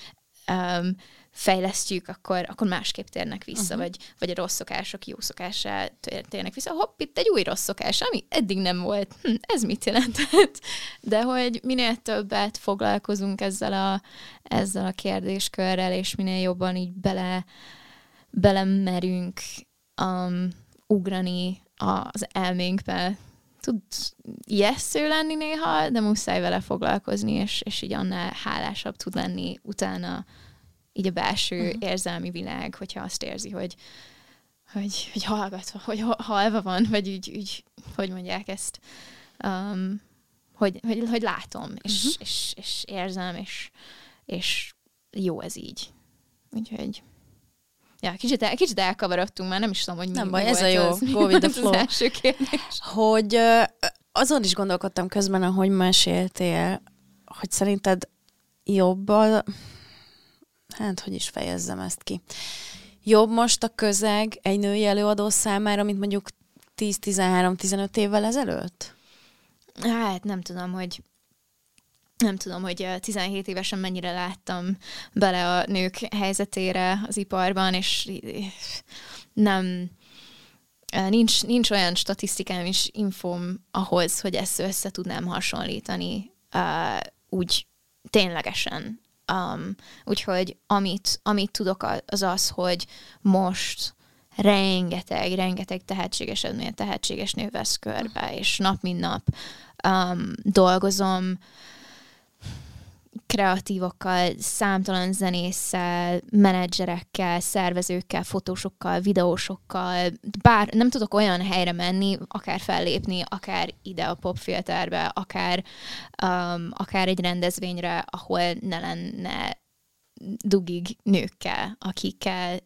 um, fejlesztjük, akkor, akkor másképp térnek vissza, uh-huh. vagy, vagy a rossz szokások jó szokásá térnek vissza. Hopp, itt egy új rossz szokás, ami eddig nem volt. Hm, ez mit jelentett? De hogy minél többet foglalkozunk ezzel a, ezzel a kérdéskörrel, és minél jobban így bele, belemerünk um, ugrani az elménkbe, tud ijesztő lenni néha, de muszáj vele foglalkozni, és, és így annál hálásabb tud lenni utána így a belső uh-huh. érzelmi világ, hogyha azt érzi, hogy, hogy, hogy hallgatva, hogy halva van, vagy úgy, úgy hogy mondják ezt, um, hogy, hogy, hogy látom, és, uh-huh. és, és érzem, és, és jó ez így. Úgyhogy Ja, kicsit, el, kicsit elkavarodtunk, már nem is tudom, hogy mi Nem baj, ez a jó, az, go with *laughs* the flow. Az első kérdés. Hogy azon is gondolkodtam közben, ahogy meséltél, hogy szerinted jobb a, hát hogy is fejezzem ezt ki. Jobb most a közeg egy női előadó számára, mint mondjuk 10-13-15 évvel ezelőtt? Hát nem tudom, hogy nem tudom, hogy 17 évesen mennyire láttam bele a nők helyzetére az iparban, és nem, nincs, nincs olyan statisztikám és infom ahhoz, hogy ezt össze tudnám hasonlítani uh, úgy ténylegesen Um, úgyhogy amit, amit tudok az az, hogy most rengeteg, rengeteg tehetséges nő, tehetséges nő vesz körbe, és nap mint nap um, dolgozom kreatívokkal, számtalan zenésszel, menedzserekkel, szervezőkkel, fotósokkal, videósokkal, bár nem tudok olyan helyre menni, akár fellépni, akár ide a popfilterbe, akár, um, akár egy rendezvényre, ahol ne lenne dugig nőkkel, akikkel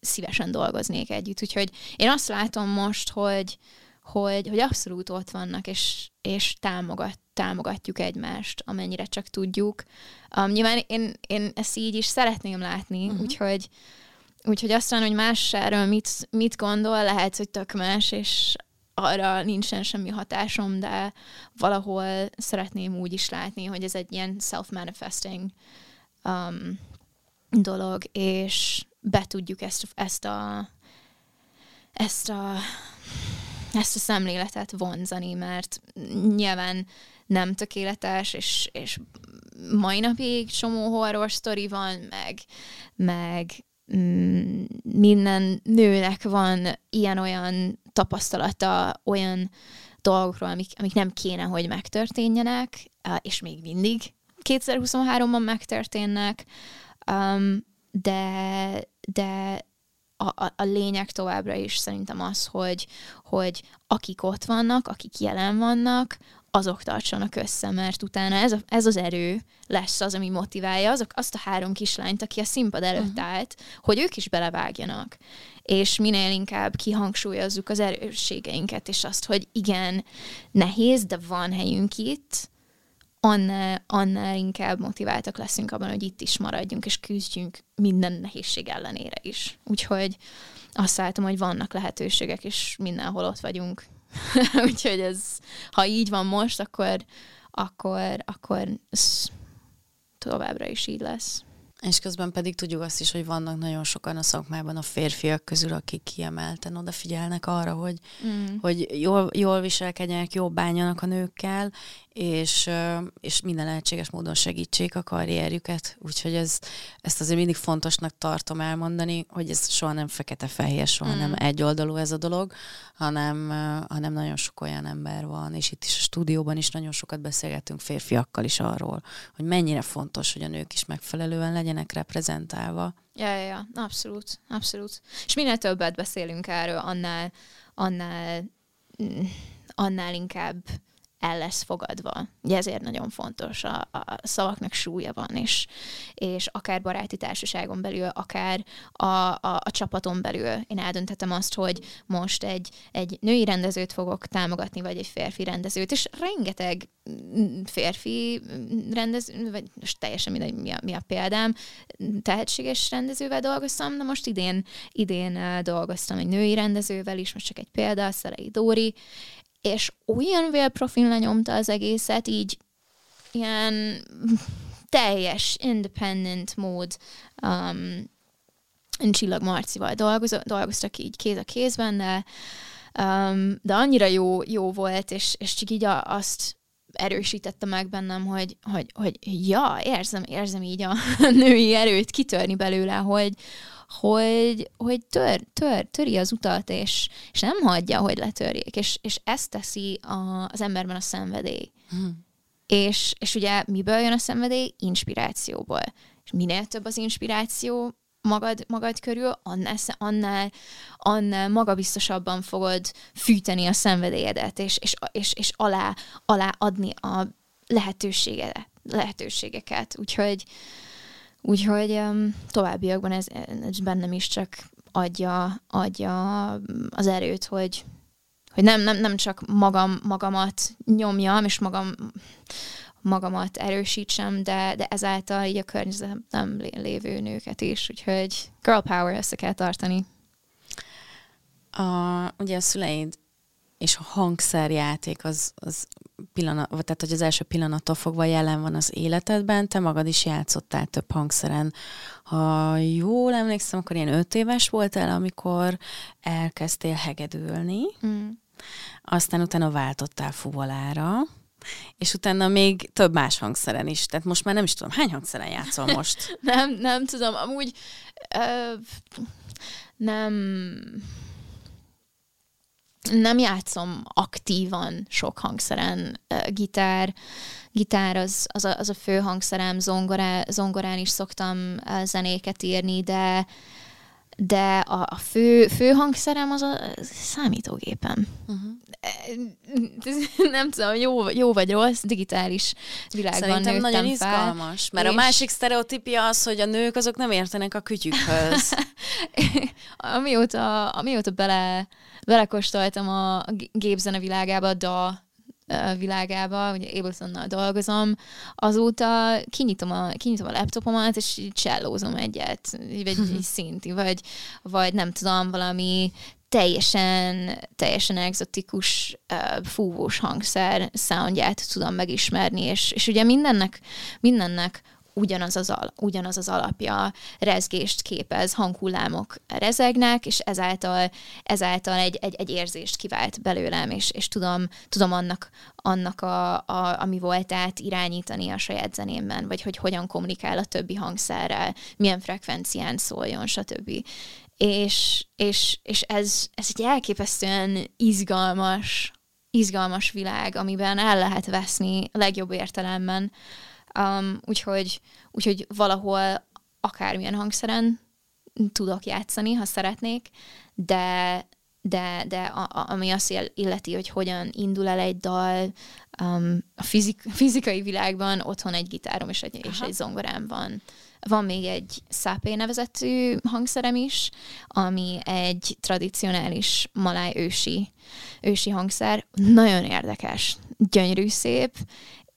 szívesen dolgoznék együtt. Úgyhogy én azt látom most, hogy, hogy, hogy abszolút ott vannak, és, és támogat, támogatjuk egymást, amennyire csak tudjuk. Um, nyilván én, én ezt így is szeretném látni, uh-huh. úgyhogy, úgyhogy aztán, hogy más erről mit, mit gondol, lehet, hogy tök más, és arra nincsen semmi hatásom, de valahol szeretném úgy is látni, hogy ez egy ilyen self-manifesting um, dolog, és be tudjuk ezt, ezt a ezt a ezt a szemléletet vonzani, mert nyilván nem tökéletes, és, és mai napig csomó horror sztori van, meg, meg mm, minden nőnek van ilyen-olyan tapasztalata, olyan dolgokról, amik, amik nem kéne, hogy megtörténjenek, és még mindig 2023-ban megtörténnek, um, de, de a, a, a lényeg továbbra is szerintem az, hogy, hogy akik ott vannak, akik jelen vannak, azok tartsanak össze, mert utána ez, a, ez az erő lesz az, ami motiválja azok, azt a három kislányt, aki a színpad előtt uh-huh. állt, hogy ők is belevágjanak. És minél inkább kihangsúlyozzuk az erősségeinket, és azt, hogy igen, nehéz, de van helyünk itt, annál, annál inkább motiváltak leszünk abban, hogy itt is maradjunk, és küzdjünk minden nehézség ellenére is. Úgyhogy azt látom, hogy vannak lehetőségek, és mindenhol ott vagyunk. *laughs* Úgyhogy ez, ha így van most, akkor, akkor, akkor ez továbbra is így lesz. És közben pedig tudjuk azt is, hogy vannak nagyon sokan a szakmában a férfiak közül, akik kiemelten odafigyelnek arra, hogy, mm. hogy jól, jól viselkedjenek, jól bánjanak a nőkkel, és, és minden lehetséges módon segítsék a karrierjüket. Úgyhogy ez, ezt azért mindig fontosnak tartom elmondani, hogy ez soha nem fekete-fehér, soha mm. nem egyoldalú ez a dolog, hanem, hanem nagyon sok olyan ember van, és itt is a stúdióban is nagyon sokat beszélgetünk férfiakkal is arról, hogy mennyire fontos, hogy a nők is megfelelően legyenek reprezentálva. Ja, ja, ja, abszolút, abszolút. És minél többet beszélünk erről, annál, annál, mm, annál inkább el lesz fogadva. Ugye ezért nagyon fontos, a, a szavaknak súlya van, és, és akár baráti társaságon belül, akár a, a, a csapaton belül én eldönthetem azt, hogy most egy, egy női rendezőt fogok támogatni, vagy egy férfi rendezőt, és rengeteg férfi rendező, vagy most teljesen mindegy, mi a, mi a példám, tehetséges rendezővel dolgoztam, de most idén, idén dolgoztam egy női rendezővel is, most csak egy példa, Szerei Dóri, és olyan vélprofil lenyomta az egészet, így ilyen teljes independent mód um, Csillag Marcival dolgozott, dolgoztak így kéz a kézben, de, um, de annyira jó, jó volt, és, és csak így a, azt erősítette meg bennem, hogy, hogy, hogy ja, érzem, érzem így a *laughs* női erőt kitörni belőle, hogy, hogy, hogy tör, tör, töri az utat, és, és nem hagyja, hogy letörjék, és, és ezt teszi a, az emberben a szenvedély. Hmm. És, és ugye miből jön a szenvedély? Inspirációból. És minél több az inspiráció, magad, magad körül, annál, annál, annál magabiztosabban fogod fűteni a szenvedélyedet, és, és, és, és alá, alá adni a lehetőséget, lehetőségeket. Úgyhogy, úgyhogy um, továbbiakban ez, ez bennem is csak adja, adja az erőt, hogy, hogy nem, nem, nem csak magam, magamat nyomjam, és magam magamat erősítsem, de, de ezáltal így a környezetem lévő nőket is, úgyhogy girl power össze kell tartani. A, ugye a szüleid és a hangszerjáték az, az pillanat, tehát hogy az első pillanattól fogva jelen van az életedben, te magad is játszottál több hangszeren. Ha jól emlékszem, akkor ilyen öt éves voltál, amikor elkezdtél hegedülni, mm. aztán utána váltottál fuvolára, és utána még több más hangszeren is. Tehát most már nem is tudom, hány hangszeren játszol *laughs* most? nem, nem tudom. Amúgy uh, nem nem játszom aktívan sok hangszeren. Gitár, gitár az, az, a, az a fő hangszerem, zongorá, zongorán is szoktam zenéket írni, de de a, a fő, fő hangszerem az a számítógépem. Uh-huh. *laughs* Nem tudom, jó, jó vagy rossz, digitális világban Szerintem nagyon fel, izgalmas, mert és... a másik sztereotípia az, hogy a nők azok nem értenek a kütyükhöz. *laughs* amióta, amióta bele, belekostoltam a gépzene világába, DA világába, ugye Ablesonnal dolgozom, azóta kinyitom a, kinyitom a laptopomat, és csellózom egyet, vagy *laughs* egy szinti, vagy, vagy nem tudom, valami teljesen, teljesen egzotikus uh, fúvós hangszer soundját tudom megismerni, és, és ugye mindennek, mindennek ugyanaz az, al- ugyanaz az alapja, rezgést képez, hanghullámok rezegnek, és ezáltal, ezáltal egy, egy, egy érzést kivált belőlem, és, és tudom, tudom annak, annak a, a, ami voltát irányítani a saját zenémben, vagy hogy hogyan kommunikál a többi hangszerrel, milyen frekvencián szóljon, stb. És, és, és ez, ez egy elképesztően izgalmas, izgalmas világ, amiben el lehet veszni legjobb értelemben. Um, úgyhogy, úgyhogy valahol akármilyen hangszeren tudok játszani, ha szeretnék, de, de, de a, a, ami azt illeti, hogy hogyan indul el egy dal, um, a fizik, fizikai világban otthon egy gitárom és egy, és egy zongorám van. Van még egy szápé nevezetű hangszerem is, ami egy tradicionális maláj ősi, ősi hangszer. Nagyon érdekes, gyönyörű szép,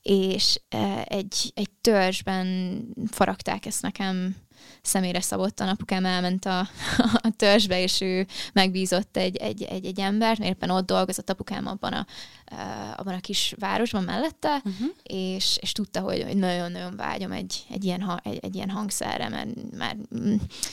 és egy, egy törzsben faragták ezt nekem személyre szabottan apukám elment a, *laughs* a törzsbe, és ő megbízott egy, egy, egy, egy embert, mert éppen ott dolgozott apukám abban a, abban a kis városban mellette, uh-huh. és, és tudta, hogy, hogy nagyon-nagyon vágyom egy, egy, ilyen, egy, egy ilyen hangszerre, mert már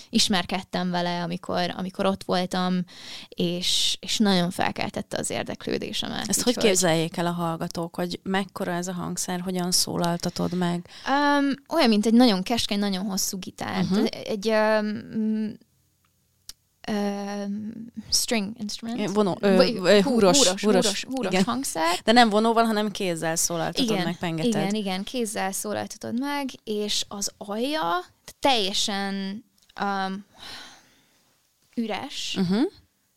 ismerkedtem vele, amikor, amikor ott voltam, és, és nagyon felkeltette az érdeklődésemet. Ezt hogy képzeljék el a hallgatók, hogy mekkora ez a hangszer, hogyan szólaltatod meg? Um, olyan, mint egy nagyon keskeny, nagyon hosszú gitár. Uh-huh. Egy um, string instrument. Vonó, ö, Vagy, húros, húros, húros, húros igen. hangszer. De nem vonóval, hanem kézzel szólaltatod igen, meg, pengeted. Igen, igen, kézzel szólaltatod meg, és az alja teljesen um, üres, uh-huh.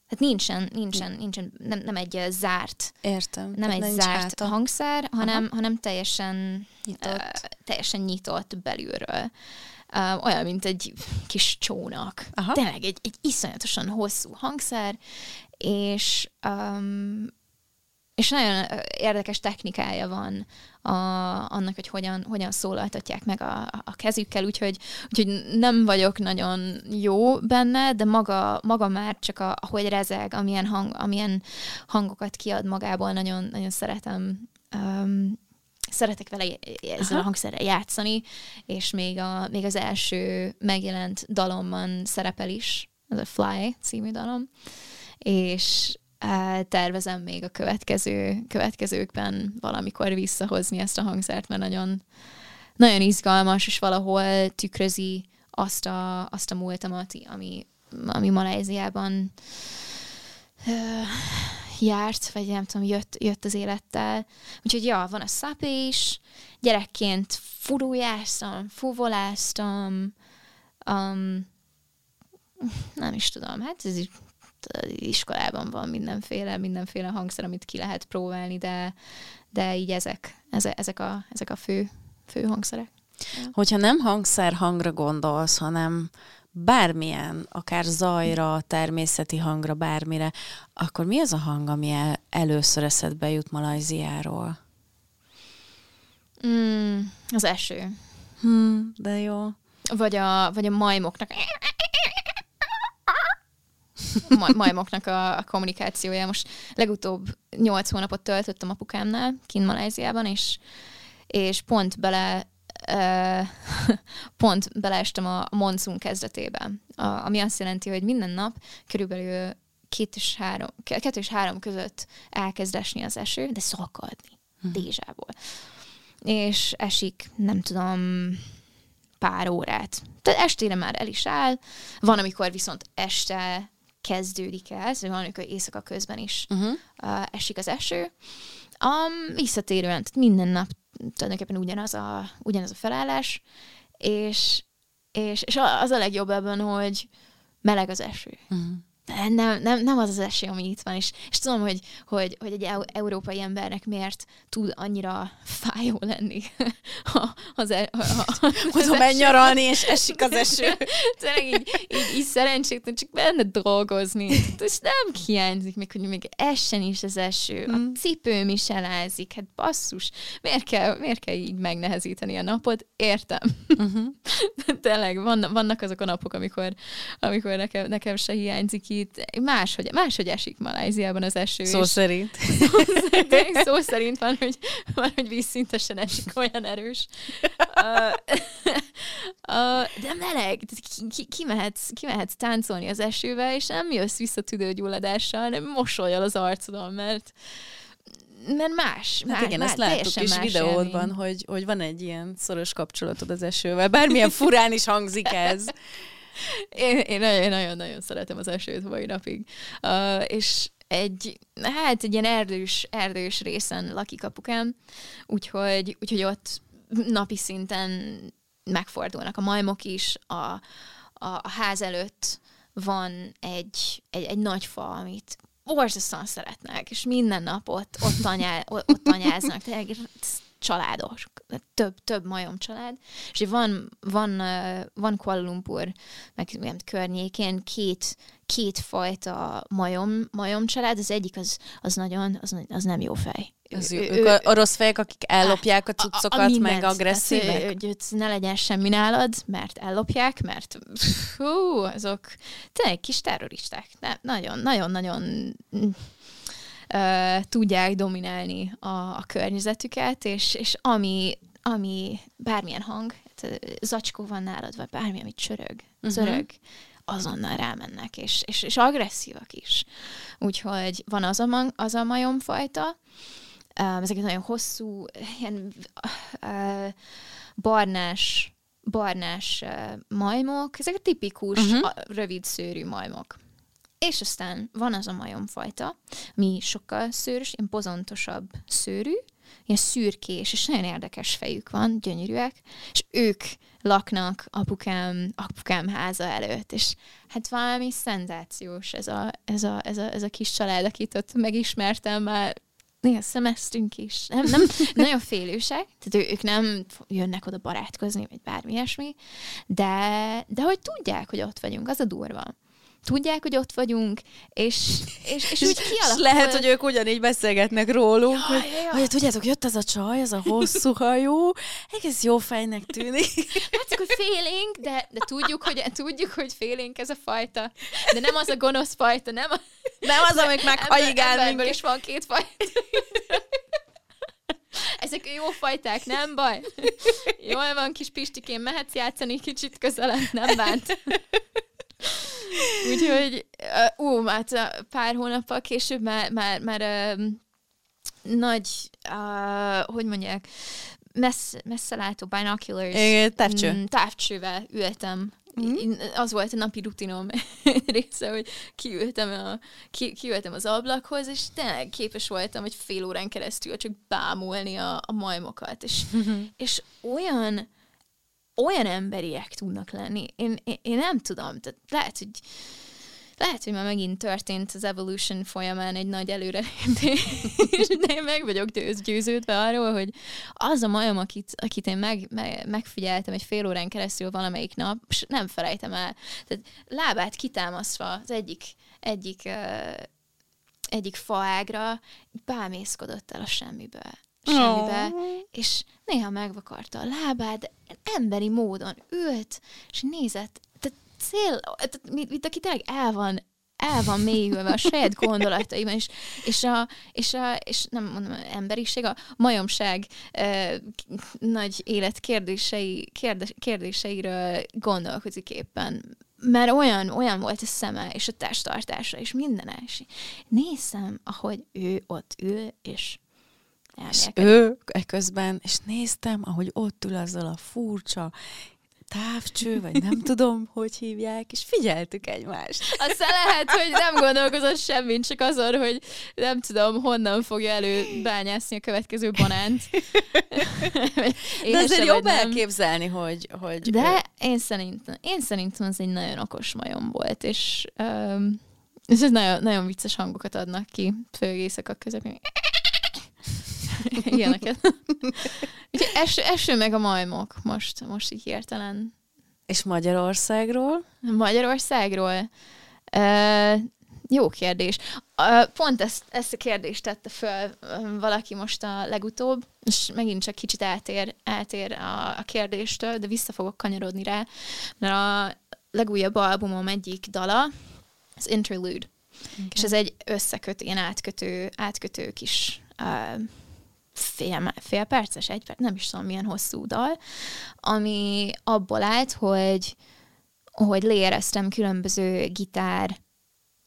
Tehát nincsen, nincsen, nincsen nem, nem egy zárt, Értem. nem egy zárt háta. hangszer, hanem, hanem teljesen nyitott. Uh, teljesen nyitott belülről olyan, mint egy kis csónak. Aha. Tényleg egy, egy iszonyatosan hosszú hangszer, és um, és nagyon érdekes technikája van a, annak, hogy hogyan, hogyan szólaltatják meg a, a kezükkel, úgyhogy, úgyhogy nem vagyok nagyon jó benne, de maga, maga már csak a, ahogy rezeg, amilyen, hang, amilyen hangokat kiad magából, nagyon, nagyon szeretem um, szeretek vele ezzel Aha. a hangszerrel játszani, és még, a, még az első megjelent dalomban szerepel is, ez a Fly című dalom, és tervezem még a következő, következőkben valamikor visszahozni ezt a hangszert, mert nagyon, nagyon izgalmas, és valahol tükrözi azt a, azt a múltamat, ami, ami Malajziában járt, vagy nem tudom, jött, jött az élettel. Úgyhogy ja, van a szapé is, gyerekként furujáztam, fuvoláztam, um, nem is tudom, hát ez iskolában van mindenféle, mindenféle hangszer, amit ki lehet próbálni, de, de így ezek, ezek, ezek, a, ezek a fő, fő hangszerek. Hogyha nem hangszer hangra gondolsz, hanem bármilyen, akár zajra, természeti hangra, bármire, akkor mi az a hang, ami el, először eszedbe jut Malajziáról? Mm, az eső. Hmm, de jó. Vagy a, vagy a majmoknak majmoknak a, a kommunikációja. Most legutóbb nyolc hónapot töltöttem apukámnál, kint Malajziában, és, és pont bele *laughs* pont beleestem a monszun kezdetébe, ami azt jelenti, hogy minden nap körülbelül két és három, kettő és három között elkezd esni az eső, de szakadni, hmm. dézsából. És esik, nem tudom, pár órát. Tehát estére már el is áll, van, amikor viszont este kezdődik el, szóval van, amikor éjszaka közben is uh-huh. uh, esik az eső. Um, visszatérően, tehát minden nap tulajdonképpen ugyanaz a, ugyanaz a felállás, és, és, és az a legjobb ebben, hogy meleg az eső. Uh-huh nem, nem, nem az az esély, ami itt van, és, és tudom, hogy, hogy, hogy egy európai embernek miért tud annyira fájó lenni *laughs* ha, az, e, ha, ha, az menj nyaralni, és esik az eső. Tényleg így, így, így szerencsétlen csak benne dolgozni. *laughs* És nem hiányzik még, hogy még essen is az eső. A hmm. cipőm is elázik. Hát basszus, miért kell, miért kell így megnehezíteni a napot? Értem. Uh-huh. *laughs* Tényleg, vannak, vannak azok a napok, amikor, amikor nekem, nekem se hiányzik itt máshogy, máshogy esik Malajziában az eső. Szó és szerint. *laughs* Szó szerint, szó szerint van, hogy, van, hogy vízszintesen esik olyan erős. Uh, *laughs* uh, de meleg, ki, ki, kimehetsz, kimehetsz táncolni az esővel, és nem jössz vissza tüdőgyulladással, hanem mosolyal az arcodon, mert mert más. Hát más, igen, más, ezt láttuk is videódban, hogy, hogy van egy ilyen szoros kapcsolatod az esővel. Bármilyen furán is hangzik ez. *laughs* Én, én nagyon-nagyon szeretem az esőt mai napig. Uh, és egy, hát egy ilyen erdős, erdős részen lakik apukám, úgyhogy, úgyhogy ott napi szinten megfordulnak a majmok is, a, a, a ház előtt van egy, egy, egy nagy fa, amit borzasztóan szeretnek, és minden nap ott, ott, anyá, ott anyáznak. Tehát családos, több, több majom család, és van, van, van Kuala Lumpur, meg ilyen környékén két, két fajta majom, majom család, az egyik az, az nagyon, az, az nem jó fej. Az ő, ők a rossz fejek, akik ellopják a cuccokat, a, a meg agresszívek? Tehát, hogy ne legyen semmi nálad, mert ellopják, mert hú, azok tényleg kis terroristák. Nagyon, tudják dominálni a, a környezetüket, és, és ami, ami bármilyen hang, hát, zacskó van nálad, vagy bármi, amit csörög, uh-huh. zörög, azonnal rámennek, és, és, és agresszívak is. Úgyhogy van az a, az a majomfajta, um, ezek nagyon hosszú, ilyen uh, barnás, barnás uh, majmok, ezek a tipikus, uh-huh. a, rövid szőrű majmok. És aztán van az a majomfajta, ami sokkal szőrös, ilyen pozontosabb szőrű, ilyen szürkés, és nagyon érdekes fejük van, gyönyörűek, és ők laknak apukám, apukám háza előtt, és hát valami szenzációs ez a, ez a, ez a, ez a kis család, akit ott megismertem már néha szemeztünk is. Nem, nem, *laughs* nagyon félősek, tehát ők nem jönnek oda barátkozni, vagy bármi ilyesmi, de, de hogy tudják, hogy ott vagyunk, az a durva tudják, hogy ott vagyunk, és, és, és úgy kialakul. Lehet, hogy ők ugyanígy beszélgetnek rólunk, jaj, hogy, jaj. hogy tudjátok, jött ez a csaj, ez a hosszú hajú, egész jó fejnek tűnik. Hát hogy félénk, de, de tudjuk, hogy, tudjuk, hogy félénk ez a fajta, de nem az a gonosz fajta, nem, a, nem az, amik meghajigál. Emberből is van két fajta. Ezek Ezek jó fajták, nem baj. Jól van, kis Pistikén, mehetsz játszani kicsit közelebb, nem bánt. Úgyhogy, ú, már pár hónappal később már, már, már um, nagy, uh, hogy mondják, messze, messze látó binoculars. Igen, távcső. Mm, távcsővel ültem Mm. az volt a napi rutinom *laughs* része, hogy kiültem, a, ki, kiültem az ablakhoz, és tényleg képes voltam, hogy fél órán keresztül csak bámulni a, a majmokat, és, mm-hmm. és olyan olyan emberiek tudnak lenni. Én, én, én nem tudom, tehát lehet, hogy lehet, hogy már megint történt az evolution folyamán egy nagy előrelépés, de én meg vagyok győződve arról, hogy az a majom, akit, akit én meg, meg, megfigyeltem egy fél órán keresztül valamelyik nap, és nem felejtem el. Tehát lábát kitámasztva az egyik, egyik, egyik faágra, bámészkodott el a semmiből semmibe, oh. és néha megvakarta a lábát, emberi módon ült, és nézett, cél, mint, mint aki tényleg el van el van mélyülve a saját *laughs* gondolataiban, és, és, a, és, a, és nem mondom emberiség, a majomság e, nagy életkérdései, kérdés, kérdéseiről gondolkozik éppen. Mert olyan, olyan volt a szeme, és a testtartása, és minden és nézem, ahogy ő ott ül, és és ő közben, és néztem, ahogy ott ül azzal a furcsa, távcső, vagy nem *laughs* tudom, hogy hívják, és figyeltük egymást. Aztán lehet, hogy nem gondolkozott semmit, csak azon, hogy nem tudom, honnan fogja elő bányászni a következő banánt. *laughs* De azért jobb nem. elképzelni, hogy, hogy... De én szerintem, én szerintem az egy nagyon okos majom volt, és um, ez nagyon, nagyon vicces hangokat adnak ki, főleg éjszaka közepén. *laughs* Ilyeneket. *laughs* Úgyhogy eső, eső meg a majmok most, most így hirtelen. És Magyarországról? Magyarországról? Uh, jó kérdés. Uh, pont ezt, ezt a kérdést tette föl valaki most a legutóbb, és megint csak kicsit eltér, eltér a, a kérdéstől, de vissza fogok kanyarodni rá, mert a legújabb albumom egyik dala, az Interlude. Okay. És ez egy összekötő, ilyen átkötő, átkötő kis uh, fél, fél perces, egy perc, nem is tudom milyen hosszú dal, ami abból állt, hogy, hogy leéreztem különböző gitár,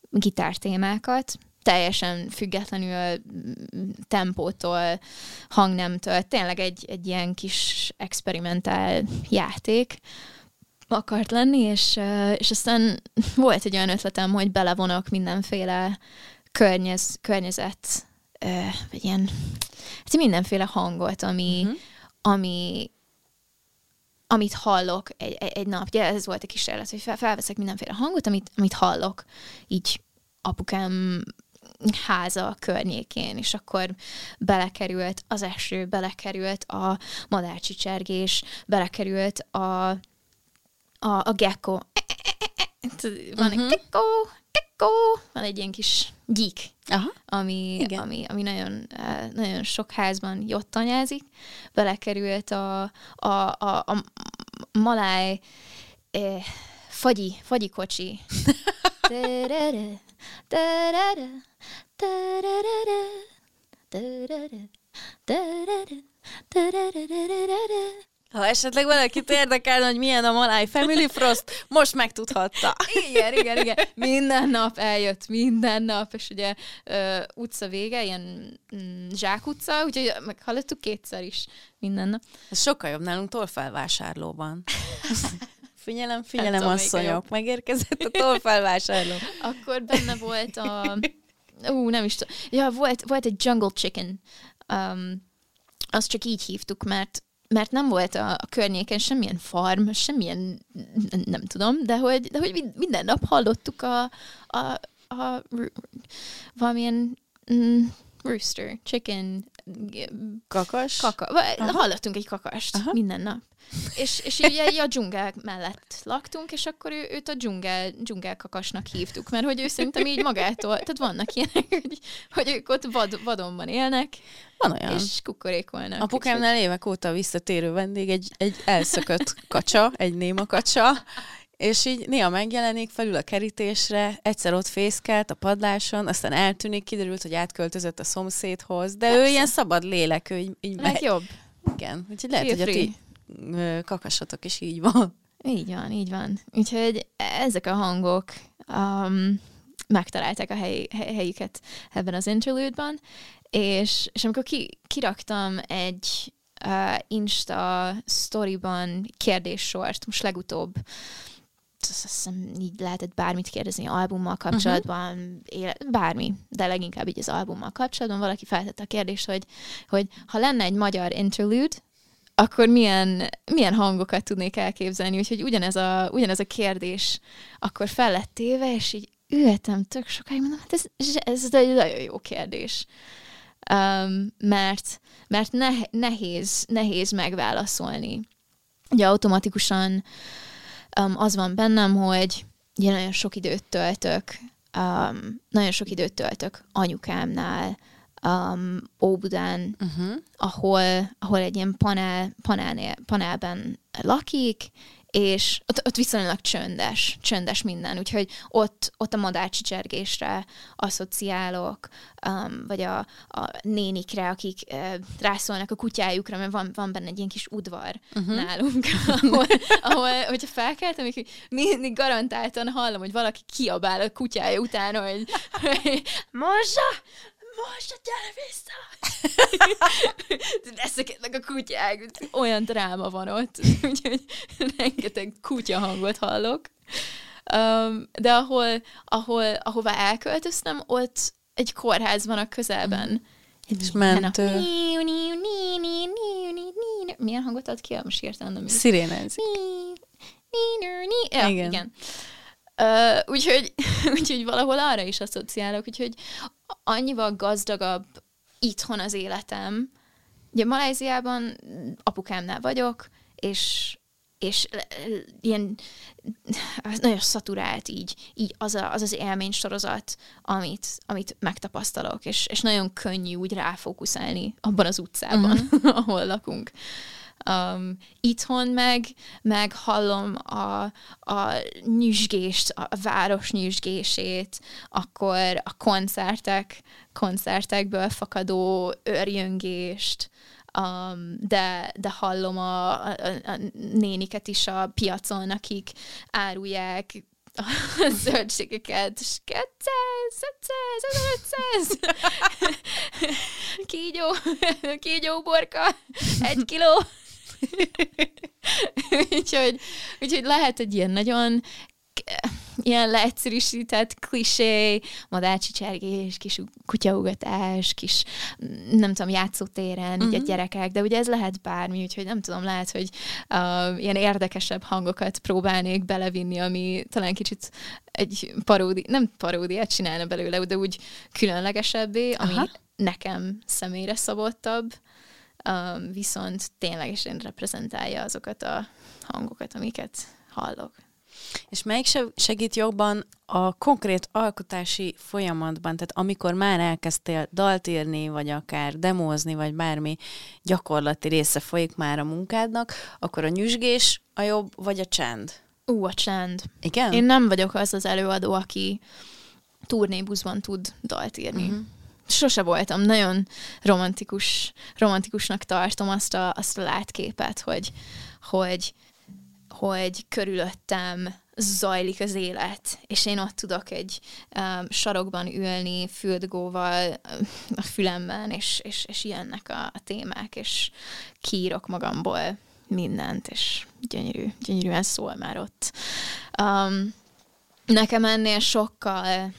gitár témákat, teljesen függetlenül tempótól, hangnemtől, tényleg egy, egy ilyen kis experimentál játék akart lenni, és, és aztán volt egy olyan ötletem, hogy belevonok mindenféle környez, környezet, vagy ilyen hát mindenféle hangot, ami, uh-huh. ami amit hallok egy, egy, egy nap. Ugye ez volt egy kísérlet, hogy fel, felveszek mindenféle hangot, amit, amit hallok így apukám háza környékén, és akkor belekerült az eső, belekerült a madárcsicsergés, belekerült a, a, a gecko. Van uh-huh. egy mhm. gecko, gecko, van egy ilyen kis gyík, Aha. Ami, ami, ami nagyon, eh, nagyon sok házban jottanyázik. Belekerült a, a, a, a maláj eh, fagyi, fagyi kocsi. Ha esetleg valakit érdekel, hogy milyen a Maláj Family Frost, most megtudhatta. Igen, igen, igen. Minden nap eljött, minden nap, és ugye uh, utca vége, ilyen mm, zsákutca, úgyhogy meghallottuk kétszer is minden nap. Ez sokkal jobb nálunk tolfelvásárlóban. Figyelem, *laughs* figyelem, hát, asszonyok, megérkezett a tolfelvásárló. Akkor benne volt a... Ú, nem is tudom. Ja, volt, volt egy jungle chicken. Um, azt csak így hívtuk, mert mert nem volt a, a környéken semmilyen farm, semmilyen, nem tudom, de hogy, de hogy minden nap hallottuk a, a, a valamilyen mm, rooster, chicken, kakas, kaka, hallottunk egy kakast Aha. minden nap. És, és így, így a dzsungel mellett laktunk, és akkor ő, őt a dzsungel, dzsungel kakasnak hívtuk, mert hogy ő szerintem így magától, tehát vannak ilyenek, hogy, hogy ők ott vad, vadonban élnek, van olyan. És kukorékolnak. Apukámnál évek óta visszatérő vendég, egy, egy elszökött kacsa, egy néma kacsa, és így néha megjelenik, felül a kerítésre, egyszer ott fészkelt a padláson, aztán eltűnik, kiderült, hogy átköltözött a szomszédhoz, de Persze. ő ilyen szabad lélek, ő így, így Legjobb. Igen, úgyhogy lehet, Feel hogy free. a ti kakasotok is így van. Így van, így van. Úgyhogy ezek a hangok um, megtalálták a hely, helyüket ebben az interlude-ban, és, és amikor ki, kiraktam egy uh, Insta storyban kérdéssort, most legutóbb azt hiszem így lehetett bármit kérdezni albummal kapcsolatban, uh-huh. éle, bármi, de leginkább így az albummal kapcsolatban. Valaki feltette a kérdést, hogy, hogy ha lenne egy magyar interlude, akkor milyen, milyen hangokat tudnék elképzelni. Úgyhogy ugyanez a, ugyanez a kérdés akkor fel lett téve, és így ültem tök sokáig, mondom, hát ez, ez, ez egy nagyon jó kérdés. Um, mert mert ne, nehéz, nehéz megválaszolni. Ugye automatikusan um, az van bennem, hogy ugye nagyon sok időt töltök, um, nagyon sok időt töltök anyukámnál, um, Óbudán, uh-huh. ahol, ahol egy ilyen panel, panelnél, panelben lakik, és ott, ott viszonylag csöndes, csöndes minden, úgyhogy ott, ott a madárcsicsergésre asszociálok, um, vagy a, a nénikre, akik uh, rászólnak a kutyájukra, mert van, van benne egy ilyen kis udvar uh-huh. nálunk, *laughs* ahol, ahol, hogyha felkeltem, mindig garantáltan hallom, hogy valaki kiabál a kutyája után, hogy, Mozsa, most gyere vissza! *laughs* Leszekednek a kutyák. Olyan dráma van ott, *laughs* úgyhogy rengeteg kutya hangot hallok. Um, de ahol, ahol, ahová elköltöztem, ott egy kórház van a közelben. És mentő. Milyen hangot ad ki? Most értem, nem Szirénezik. Ja, igen. igen. Uh, úgyhogy, *laughs* úgyhogy valahol arra is asszociálok, úgyhogy annyival gazdagabb itthon az életem. Ugye Malajziában apukámnál vagyok, és és ilyen nagyon szaturált így, így az, a, az az élmény sorozat, amit, amit megtapasztalok, és, és nagyon könnyű úgy ráfókuszálni abban az utcában, uh-huh. *laughs* ahol lakunk. Um, itthon meg, meg hallom a, a nyüzsgést, a város nyüzsgését, akkor a koncertek, koncertekből fakadó örjöngést, um, de, de hallom a, a, a néniket is a piacon, akik árulják a *laughs* zöldségeket, és 200, 500, 500, kígyó, kígyó borka, egy kiló. *laughs* úgyhogy, úgyhogy lehet egy ilyen nagyon ilyen leegyszerűsített klisé, madárcsicsergés, kis kutyaugatás, kis nem tudom, játszótéren, uh-huh. így a mhm. gyerekek, de ugye ez lehet bármi, úgyhogy nem tudom, lehet, hogy uh, ilyen érdekesebb hangokat próbálnék belevinni, ami talán kicsit egy paródi, nem paródiát csinálna belőle, de úgy különlegesebbé, ami Aha. nekem személyre szabottabb um, viszont ténylegesen reprezentálja azokat a hangokat, amiket hallok. És melyik segít jobban a konkrét alkotási folyamatban, tehát amikor már elkezdtél dalt írni, vagy akár demózni, vagy bármi gyakorlati része folyik már a munkádnak, akkor a nyüzsgés a jobb, vagy a csend? Ú, a csend. Igen? Én nem vagyok az az előadó, aki turnébuszban tud dalt írni. Uh-huh sose voltam. Nagyon romantikus, romantikusnak tartom azt a, azt a látképet, hogy, hogy, hogy körülöttem zajlik az élet, és én ott tudok egy um, sarokban ülni, füldgóval um, a fülemben, és, és, és jönnek a, a témák, és kiírok magamból mindent, és gyönyörű, gyönyörűen szól már ott. Um, nekem ennél sokkal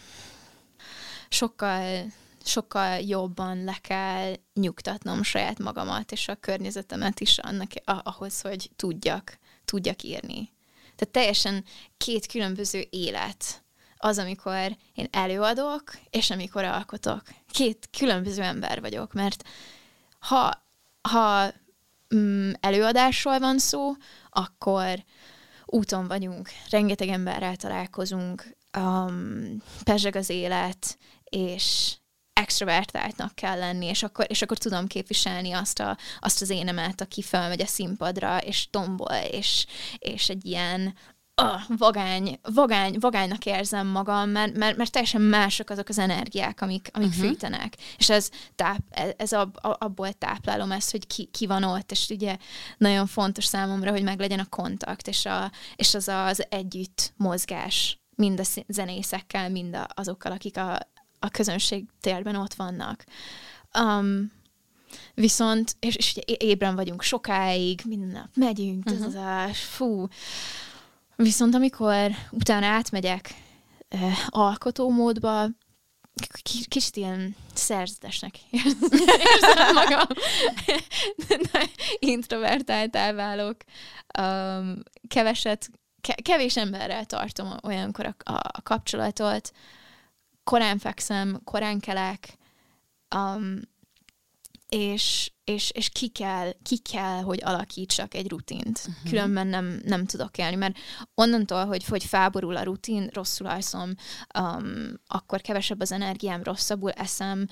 sokkal sokkal jobban le kell nyugtatnom saját magamat és a környezetemet is annak, ahhoz, hogy tudjak, tudjak írni. Tehát teljesen két különböző élet az, amikor én előadok, és amikor alkotok. Két különböző ember vagyok, mert ha, ha mm, előadásról van szó, akkor úton vagyunk, rengeteg emberrel találkozunk, um, pezseg az élet, és extrovertáltnak kell lenni, és akkor, és akkor tudom képviselni azt, a, azt az énemet, aki felmegy a színpadra, és tombol, és, és egy ilyen ah, vagány, vagány, vagánynak érzem magam, mert, mert, mert teljesen mások azok az energiák, amik, amik uh-huh. fűtenek. És ez, táp, ez ab, abból táplálom ezt, hogy ki, ki van ott, és ugye nagyon fontos számomra, hogy meglegyen a kontakt, és, a, és az az együtt mozgás mind a zenészekkel, mind a, azokkal, akik a, a közönség térben ott vannak. Um, viszont, és, és ébren vagyunk sokáig, minden nap megyünk, uh-huh. ez az a, fú, Viszont amikor utána átmegyek uh, alkotó módba, kicsit ilyen szerzetesnek *laughs* érzem magam. *laughs* Introvertáltá válok. Um, keveset, ke- kevés emberrel tartom olyankor a, a, a kapcsolatot. Korán fekszem, korán kelek, um, és, és, és ki, kell, ki kell, hogy alakítsak egy rutint. Uh-huh. Különben nem, nem tudok élni, mert onnantól, hogy, hogy felborul a rutin, rosszul alszom, um, akkor kevesebb az energiám, rosszabbul eszem,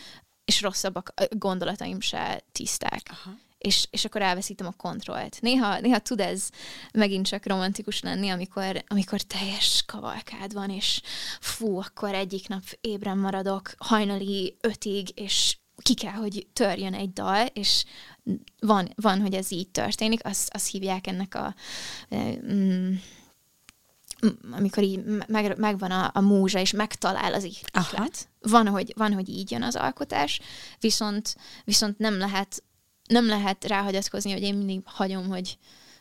és rosszabbak gondolataim se tiszták. Uh-huh. És, és akkor elveszítem a kontrollt. Néha, néha tud ez megint csak romantikus lenni, amikor, amikor teljes kavalkád van, és fú, akkor egyik nap ébren maradok hajnali ötig, és ki kell, hogy törjön egy dal, és van, van hogy ez így történik, azt, azt hívják ennek a mm, amikor így meg, megvan a, a múzsa, és megtalál az ihlet. Van hogy, van, hogy így jön az alkotás, viszont, viszont nem lehet nem lehet ráhagyatkozni, hogy én mindig hagyom, hogy,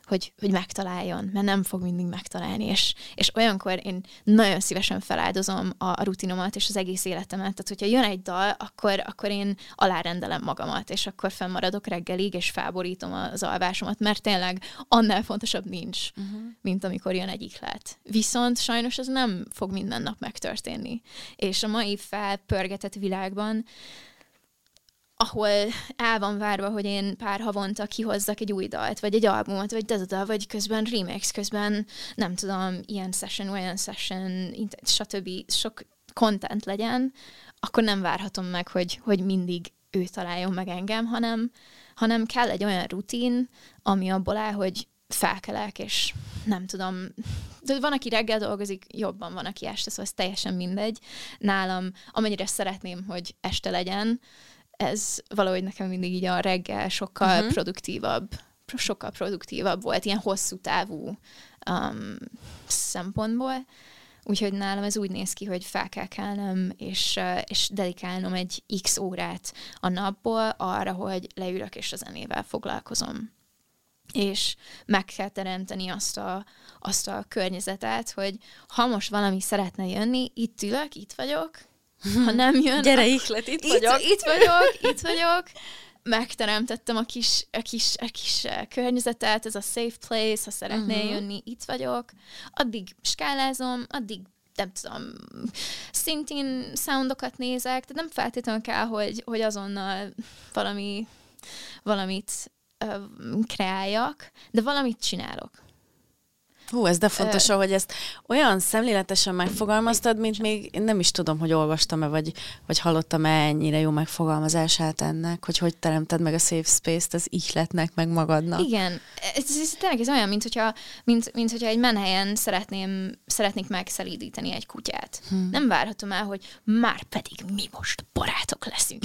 hogy, hogy megtaláljon, mert nem fog mindig megtalálni, és, és olyankor én nagyon szívesen feláldozom a, a rutinomat és az egész életemet, tehát hogyha jön egy dal, akkor, akkor én alárendelem magamat, és akkor fennmaradok reggelig, és felborítom az alvásomat, mert tényleg annál fontosabb nincs, uh-huh. mint amikor jön egy ihlet. Viszont sajnos ez nem fog minden nap megtörténni. És a mai felpörgetett világban ahol el van várva, hogy én pár havonta kihozzak egy új dalt, vagy egy albumot, vagy dadada, vagy közben remix, közben nem tudom, ilyen session, olyan session, stb. sok content legyen, akkor nem várhatom meg, hogy, hogy mindig ő találjon meg engem, hanem, hanem kell egy olyan rutin, ami abból áll, hogy felkelek, és nem tudom, de van, aki reggel dolgozik, jobban van, aki este, szóval ez teljesen mindegy. Nálam, amennyire szeretném, hogy este legyen, ez valahogy nekem mindig így a reggel sokkal uh-huh. produktívabb, sokkal produktívabb volt, ilyen hosszú távú um, szempontból. Úgyhogy nálam ez úgy néz ki, hogy fel kell kelnem, és, és dedikálnom egy x órát a napból arra, hogy leülök és a zenével foglalkozom. És meg kell teremteni azt a, azt a környezetet, hogy ha most valami szeretne jönni, itt ülök, itt vagyok, ha nem jön... Gyere, ihlet, itt, itt vagyok. Itt vagyok, itt vagyok. Megteremtettem a kis, a kis, a kis eh, környezetet, ez a safe place, ha szeretnél uh-huh. jönni, itt vagyok. Addig skálázom, addig nem tudom, szintén soundokat nézek, de nem feltétlenül kell, hogy, hogy azonnal valami, valamit uh, kreáljak, de valamit csinálok. Hú, ez de fontos, hogy ezt olyan szemléletesen megfogalmaztad, mint még én nem is tudom, hogy olvastam-e, vagy, vagy hallottam-e ennyire jó megfogalmazását ennek, hogy hogy teremted meg a safe space-t az ihletnek, meg magadnak. Igen, ez, ez, tényleg ez olyan, mint hogyha, mint, mint hogyha egy menhelyen szeretném, szeretnék megszelídíteni egy kutyát. Hmm. Nem várhatom el, hogy már pedig mi most barátok leszünk.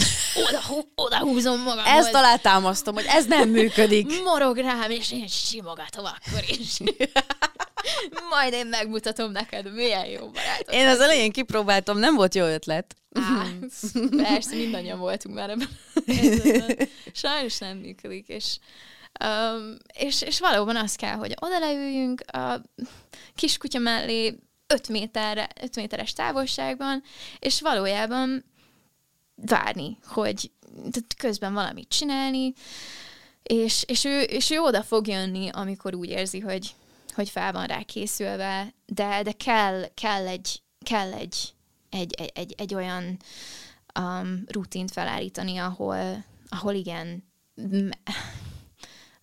Oda, oda húzom magam. Ezt alátámasztom, hogy ez nem működik. Morog rám, és én simogatom akkor is. *laughs* Majd én megmutatom neked, milyen jó barátok. Én az elején kipróbáltam, nem volt jó ötlet. Á, *laughs* persze, mindannyian voltunk már ebben. *laughs* Sajnos nem működik, és, um, és, és valóban az kell, hogy oda leüljünk a kiskutya mellé 5 méterre, 5 méteres távolságban, és valójában várni, hogy közben valamit csinálni, és, és, ő, és ő oda fog jönni, amikor úgy érzi, hogy hogy fel van rá készülve, de, de kell, kell egy, kell egy, egy, egy, egy, egy olyan um, rutint felállítani, ahol, ahol igen,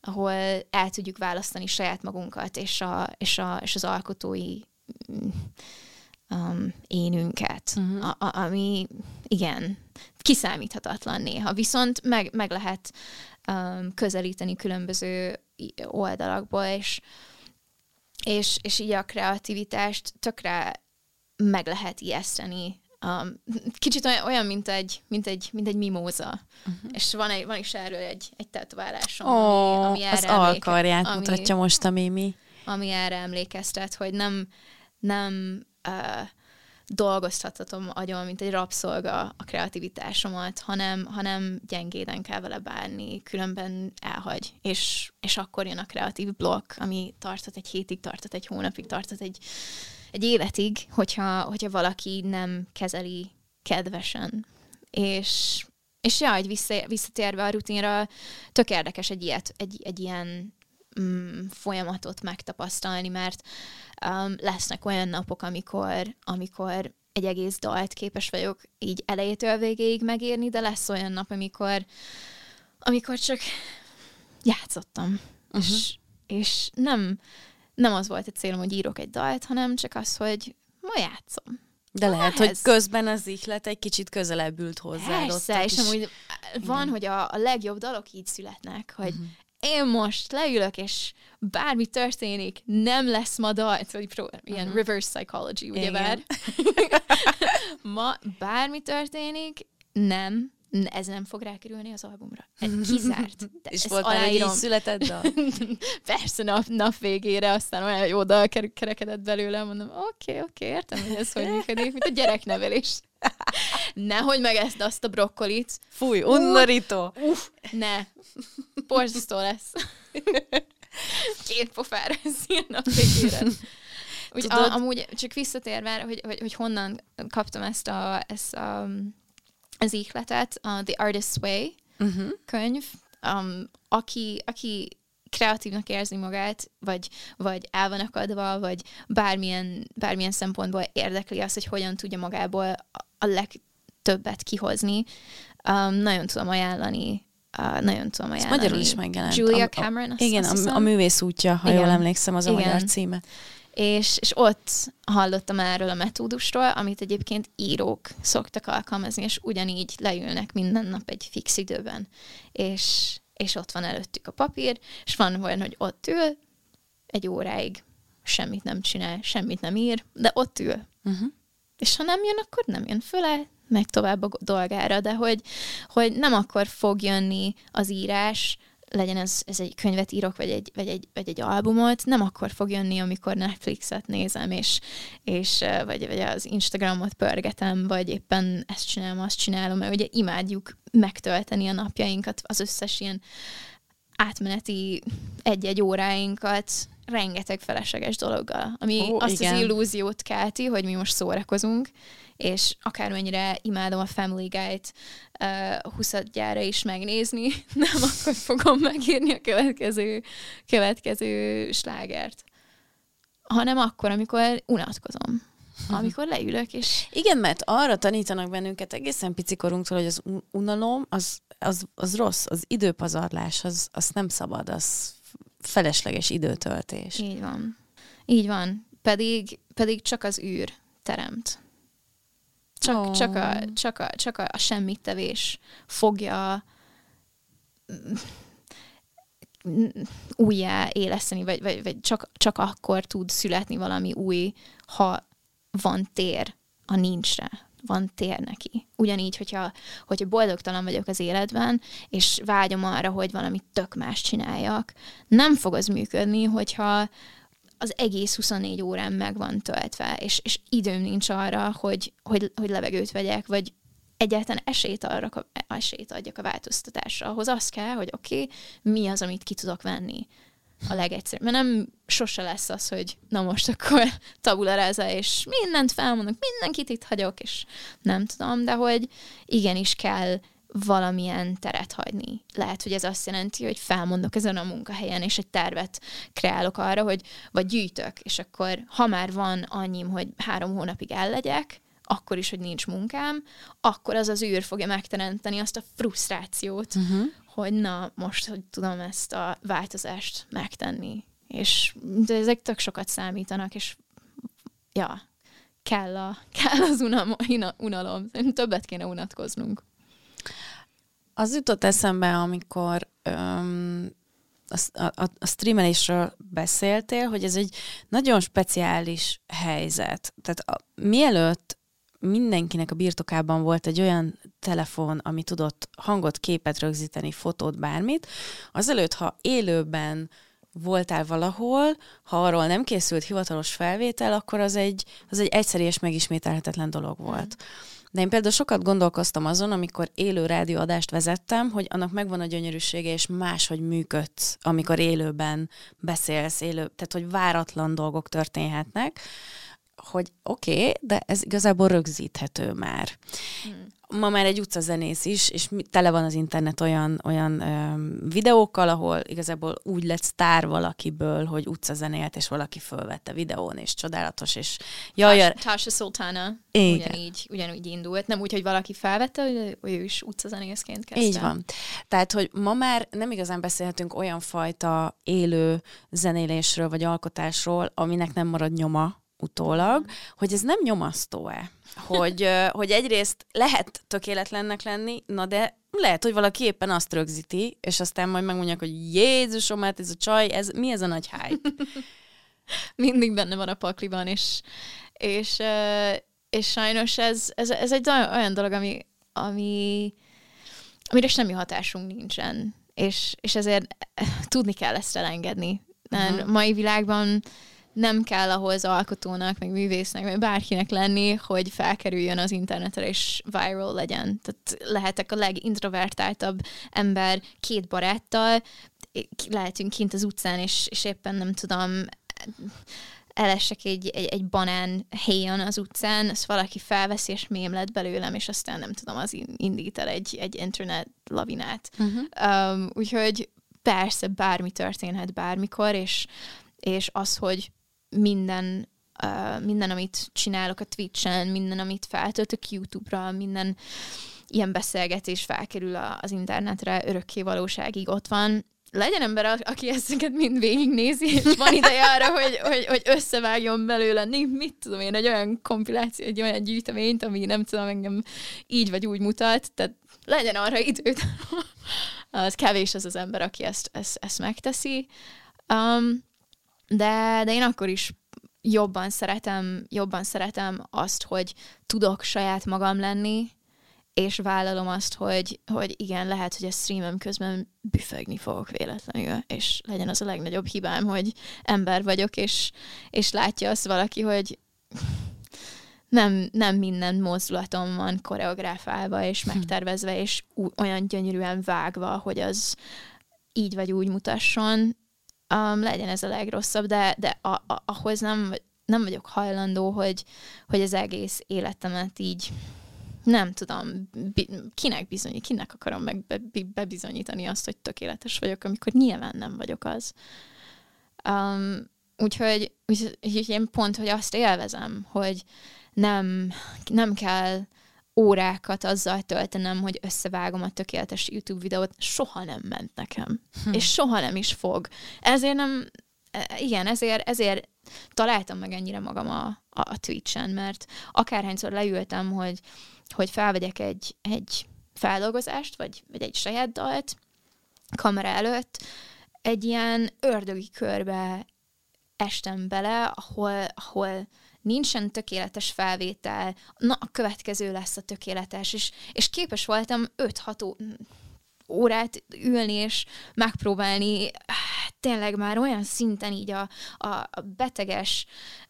ahol el tudjuk választani saját magunkat és, a, és, a, és az alkotói um, énünket, uh-huh. a, a, ami igen, kiszámíthatatlan néha, viszont meg, meg lehet um, közelíteni különböző oldalakból, és és, és így a kreativitást tökre meg lehet ijeszteni. Um, *laughs* kicsit olyan, olyan mint, egy, mint, egy, mint egy mimóza. Uh-huh. És van, egy, van is erről egy, egy tetoválásom, oh, ami, ami erre az alkarját ami, mutatja most a Mimi. Ami erre emlékeztet, hogy nem, nem uh, dolgoztathatom agyon, mint egy rabszolga a kreativitásomat, hanem, hanem gyengéden kell vele bánni, különben elhagy. És, és akkor jön a kreatív blokk, ami tartott egy hétig, tartott egy hónapig, tartott egy, egy életig, hogyha, hogyha valaki nem kezeli kedvesen. És, és ja, egy vissza, visszatérve a rutinra, tök érdekes egy, ilyet, egy, egy ilyen mm, folyamatot megtapasztalni, mert um, lesznek olyan napok, amikor, amikor egy egész dalt képes vagyok így elejétől végéig megírni, de lesz olyan nap, amikor, amikor csak játszottam. Uh-huh. És, és nem, nem az volt a célom, hogy írok egy dalt, hanem csak az, hogy ma játszom. De Ma lehet, ehhez. hogy közben az ihlet egy kicsit közelebb ült hozzá. Persze, és amúgy van, Igen. hogy a, a legjobb dalok így születnek, hogy uh-huh én most leülök, és bármi történik, nem lesz ma dal, szóval pró- ilyen uh-huh. reverse psychology, ugye bár? *laughs* *laughs* ma bármi történik, nem, ez nem fog rákerülni az albumra. Ez kizárt. De és volt már egy született dal? *laughs* Persze nap, nap végére, aztán olyan jó dal kerekedett belőle, mondom, oké, okay, oké, okay, értem, hogy ez hogy *laughs* működik, mint a gyereknevelés. *laughs* Nehogy meg ezt azt a brokkolit. Fúj, undorító. Uh, ne. Borzasztó lesz. Két pofára ez ilyen nap végére. Úgy, a, amúgy csak visszatérve, hogy, hogy, hogy honnan kaptam ezt a, ezt a az ihletet, a The Artist's Way uh-huh. könyv, um, aki, aki kreatívnak érzi magát, vagy, vagy el van akadva, vagy bármilyen, bármilyen szempontból érdekli azt, hogy hogyan tudja magából a legtöbbet kihozni. Um, nagyon tudom ajánlani Uh, nagyon tudom ajánlani. Ez magyarul is megjelent. Julia Cameron, azt, Igen, azt a, a művész útja, ha igen. jól emlékszem, az a igen. magyar címe és, és ott hallottam erről a metódusról, amit egyébként írók szoktak alkalmazni, és ugyanígy leülnek minden nap egy fix időben, és, és ott van előttük a papír, és van olyan, hogy ott ül egy óráig, semmit nem csinál, semmit nem ír, de ott ül. Uh-huh. És ha nem jön, akkor nem jön föle, meg tovább a dolgára, de hogy, hogy nem akkor fog jönni az írás, legyen ez, ez egy könyvet írok, vagy egy, vagy, egy, vagy egy albumot, nem akkor fog jönni, amikor Netflixet nézem, és, és vagy, vagy az Instagramot pörgetem, vagy éppen ezt csinálom, azt csinálom, mert ugye imádjuk megtölteni a napjainkat, az összes ilyen átmeneti egy-egy óráinkat rengeteg felesleges dologgal, ami Ó, azt igen. az illúziót kelti, hogy mi most szórakozunk, és akármennyire imádom a Family Guide uh, 20 gyára is megnézni, *laughs* nem akkor fogom megírni a következő, következő slágert. Hanem akkor, amikor unatkozom. *laughs* Amikor leülök, és... Igen, mert arra tanítanak bennünket egészen picikorunktól, hogy az unalom, az, az, az rossz, az időpazarlás, az, az nem szabad, az felesleges időtöltés. Így van. Így van. Pedig, pedig csak az űr teremt. Csak, oh. csak, a, csak, a, csak a, a semmittevés fogja újjá éleszteni, vagy, vagy, vagy csak, csak akkor tud születni valami új, ha van tér a nincsre, van tér neki. Ugyanígy, hogyha, hogyha boldogtalan vagyok az életben, és vágyom arra, hogy valamit tök más csináljak, nem fog az működni, hogyha, az egész 24 órán meg van töltve, és, és időm nincs arra, hogy, hogy, hogy levegőt vegyek, vagy egyáltalán esélyt, arra, esélyt adjak a változtatásra. Ahhoz az kell, hogy oké, okay, mi az, amit ki tudok venni a legegyszerűbb. Mert nem sose lesz az, hogy na most akkor *laughs* tabula és mindent felmondok, mindenkit itt hagyok, és nem tudom, de hogy igenis kell valamilyen teret hagyni. Lehet, hogy ez azt jelenti, hogy felmondok ezen a munkahelyen, és egy tervet kreálok arra, hogy vagy gyűjtök, és akkor ha már van annyim, hogy három hónapig ellegyek, akkor is, hogy nincs munkám, akkor az az űr fogja megteremteni azt a frusztrációt, uh-huh. Hogy na, most, hogy tudom ezt a változást megtenni. És de ezek tök sokat számítanak, és ja, kell, a, *laughs* kell az unalom, unalom. Többet kéne unatkoznunk. Az jutott eszembe, amikor öm, a, a, a streamelésről beszéltél, hogy ez egy nagyon speciális helyzet. Tehát a, mielőtt mindenkinek a birtokában volt egy olyan telefon, ami tudott hangot, képet rögzíteni, fotót, bármit, azelőtt, ha élőben voltál valahol, ha arról nem készült hivatalos felvétel, akkor az egy, az egy egyszerű és megismételhetetlen dolog volt. De én például sokat gondolkoztam azon, amikor élő rádióadást vezettem, hogy annak megvan a gyönyörűsége, és máshogy működsz, amikor élőben beszélsz, élő, tehát hogy váratlan dolgok történhetnek, hogy oké, okay, de ez igazából rögzíthető már. Hmm ma már egy utcazenész is, és tele van az internet olyan, olyan ö, videókkal, ahol igazából úgy lett sztár valakiből, hogy utcazenélt, és valaki fölvette videón, és csodálatos, és jaj... Tasha Sultana ugyanígy, ugyanúgy indult. Nem úgy, hogy valaki felvette, hogy ő is utcazenészként kezdte. Így van. Tehát, hogy ma már nem igazán beszélhetünk olyan fajta élő zenélésről, vagy alkotásról, aminek nem marad nyoma utólag, hogy ez nem nyomasztó-e? Hogy, hogy egyrészt lehet tökéletlennek lenni, na de lehet, hogy valaki éppen azt rögzíti, és aztán majd megmondják, hogy Jézusom, hát ez a csaj, ez, mi ez a nagy hype? *laughs* Mindig benne van a pakliban, és, és, és sajnos ez, ez, ez egy olyan dolog, ami, ami, amire semmi hatásunk nincsen, és, és ezért tudni kell ezt elengedni. Uh-huh. mai világban nem kell ahhoz alkotónak, meg művésznek, meg bárkinek lenni, hogy felkerüljön az internetre és viral legyen. Tehát lehetek a legintrovertáltabb ember két baráttal, lehetünk kint az utcán, és, és éppen nem tudom, elesek egy, egy, egy banán helyen az utcán, ezt valaki felveszi, és mém lett belőlem, és aztán nem tudom, az indít el egy, egy internet lavinát. Uh-huh. Um, úgyhogy persze bármi történhet bármikor, és, és az, hogy minden, uh, minden, amit csinálok a Twitch-en, minden, amit feltöltök YouTube-ra, minden ilyen beszélgetés felkerül az internetre, örökké valóságig ott van. Legyen ember, aki ezeket mind végignézi, és van ideje arra, hogy, hogy, hogy összevágjon belőle, mit tudom én, egy olyan kompiláció, egy olyan gyűjteményt, ami nem tudom, engem így vagy úgy mutat, tehát legyen arra időt. *laughs* az kevés az az ember, aki ezt, ezt, ezt megteszi. Um, de, de én akkor is jobban szeretem, jobban szeretem azt, hogy tudok saját magam lenni, és vállalom azt, hogy, hogy igen, lehet, hogy a streamem közben büfögni fogok véletlenül, és legyen az a legnagyobb hibám, hogy ember vagyok, és, és látja azt valaki, hogy nem, nem minden mozdulatom van koreográfálva, és hm. megtervezve, és olyan gyönyörűen vágva, hogy az így vagy úgy mutasson, um, legyen ez a legrosszabb, de, de a, a, ahhoz nem, nem vagyok hajlandó, hogy, hogy az egész életemet így nem tudom, bi, kinek bizonyít, kinek akarom meg be, bebizonyítani azt, hogy tökéletes vagyok, amikor nyilván nem vagyok az. Um, úgyhogy, úgyhogy én pont, hogy azt élvezem, hogy nem, nem kell órákat azzal töltenem, hogy összevágom a tökéletes YouTube videót, soha nem ment nekem. Hm. És soha nem is fog. Ezért nem, e, igen, ezért, ezért találtam meg ennyire magam a, a, a Twitch-en, mert akárhányszor leültem, hogy, hogy felvegyek egy, egy feldolgozást, vagy, vagy egy saját dalt kamera előtt, egy ilyen ördögi körbe estem bele, ahol, ahol nincsen tökéletes felvétel, na a következő lesz a tökéletes, és, és képes voltam 5-6 órát ülni és megpróbálni tényleg már olyan szinten így a, a, a beteges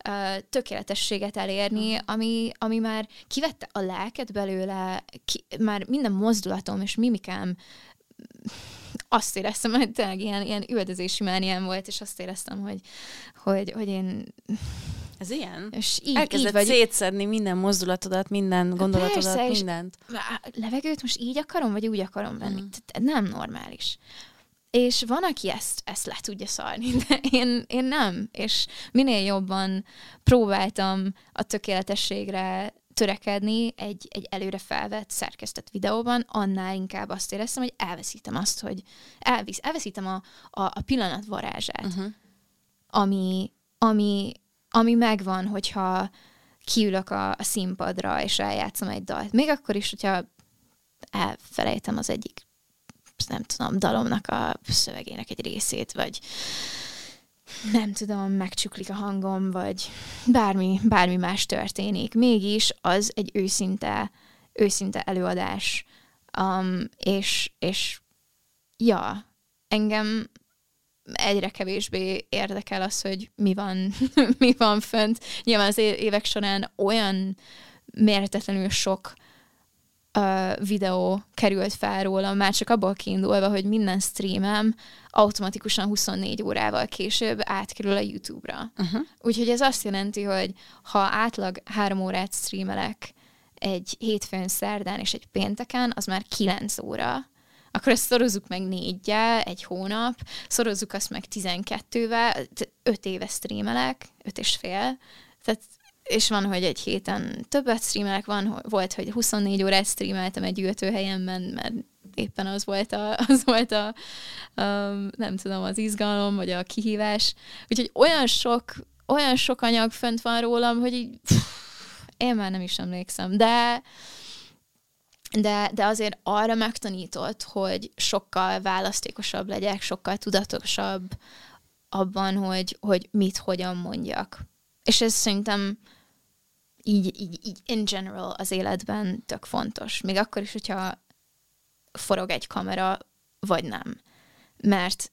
uh, tökéletességet elérni, ami, ami már kivette a lelket belőle, ki, már minden mozdulatom és mimikám azt éreztem, hogy tényleg ilyen, ilyen üldözési mániám volt, és azt éreztem, hogy, hogy, hogy én ez ilyen? És így, Elkezdett így vagy... szétszedni minden mozdulatodat, minden gondolatodat, Persze, mindent. Levegőt most így akarom, vagy úgy akarom venni? Mm. Nem normális. És van, aki ezt, ezt le tudja szarni, *laughs* de én, én nem. És minél jobban próbáltam a tökéletességre törekedni egy, egy előre felvett, szerkesztett videóban, annál inkább azt éreztem, hogy elveszítem azt, hogy elvisz, elveszítem a, a, a pillanat varázsát, uh-huh. ami, ami, ami megvan, hogyha kiülök a, a színpadra, és eljátszom egy dalt. Még akkor is, hogyha elfelejtem az egyik nem tudom, dalomnak a szövegének egy részét, vagy nem tudom, megcsuklik a hangom, vagy bármi, bármi más történik. Mégis az egy őszinte, őszinte előadás. Um, és, és ja, engem egyre kevésbé érdekel az, hogy mi van, *laughs* mi van fönt. Nyilván az évek során olyan mérhetetlenül sok uh, videó került fel róla, már csak abból kiindulva, hogy minden streamem automatikusan 24 órával később átkerül a YouTube-ra. Uh-huh. Úgyhogy ez azt jelenti, hogy ha átlag három órát streamelek egy hétfőn, szerdán és egy pénteken, az már 9 óra akkor ezt szorozzuk meg négyel, egy hónap, szorozzuk azt meg 12-vel, öt éve streamelek, öt és fél, tehát és van, hogy egy héten többet streamelek, van, volt, hogy 24 órát streameltem egy ültőhelyemben, mert éppen az volt a, *laughs* az volt a, a nem tudom, az izgalom, vagy a kihívás. Úgyhogy olyan sok, olyan sok anyag fönt van rólam, hogy így, pff, én már nem is emlékszem, de de, de azért arra megtanított, hogy sokkal választékosabb legyek, sokkal tudatosabb abban, hogy, hogy mit, hogyan mondjak. És ez szerintem így, így, így in general az életben tök fontos. Még akkor is, hogyha forog egy kamera, vagy nem. Mert,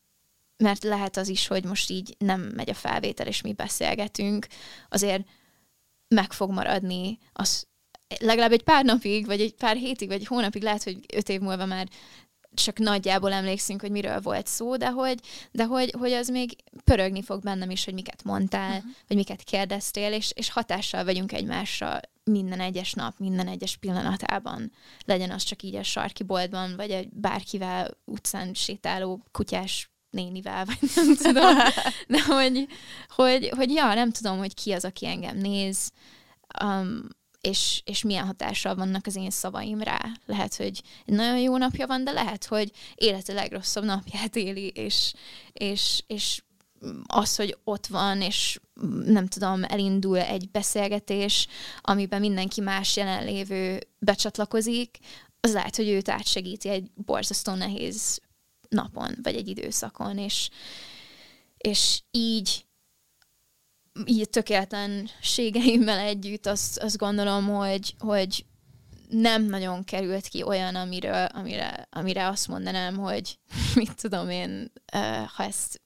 mert lehet az is, hogy most így nem megy a felvétel, és mi beszélgetünk, azért meg fog maradni az legalább egy pár napig, vagy egy pár hétig, vagy egy hónapig lehet, hogy öt év múlva már csak nagyjából emlékszünk, hogy miről volt szó, de hogy, de hogy, hogy az még pörögni fog bennem is, hogy miket mondtál, uh-huh. vagy miket kérdeztél, és, és hatással vagyunk egymásra minden egyes nap, minden egyes pillanatában. Legyen az csak így a sarki boltban, vagy egy bárkivel utcán sétáló kutyás nénivel, vagy nem *laughs* tudom. De hogy, hogy, hogy ja, nem tudom, hogy ki az, aki engem néz. Um, és, és milyen hatással vannak az én szavaim rá. Lehet, hogy egy nagyon jó napja van, de lehet, hogy élete legrosszabb napját éli, és, és, és az, hogy ott van, és nem tudom, elindul egy beszélgetés, amiben mindenki más jelenlévő becsatlakozik, az lehet, hogy őt átsegíti egy borzasztó nehéz napon, vagy egy időszakon, és, és így így tökéletlenségeimmel együtt azt, azt gondolom, hogy, hogy nem nagyon került ki olyan, amiről, amire, amire azt mondanám, hogy *laughs* mit tudom én, ha ezt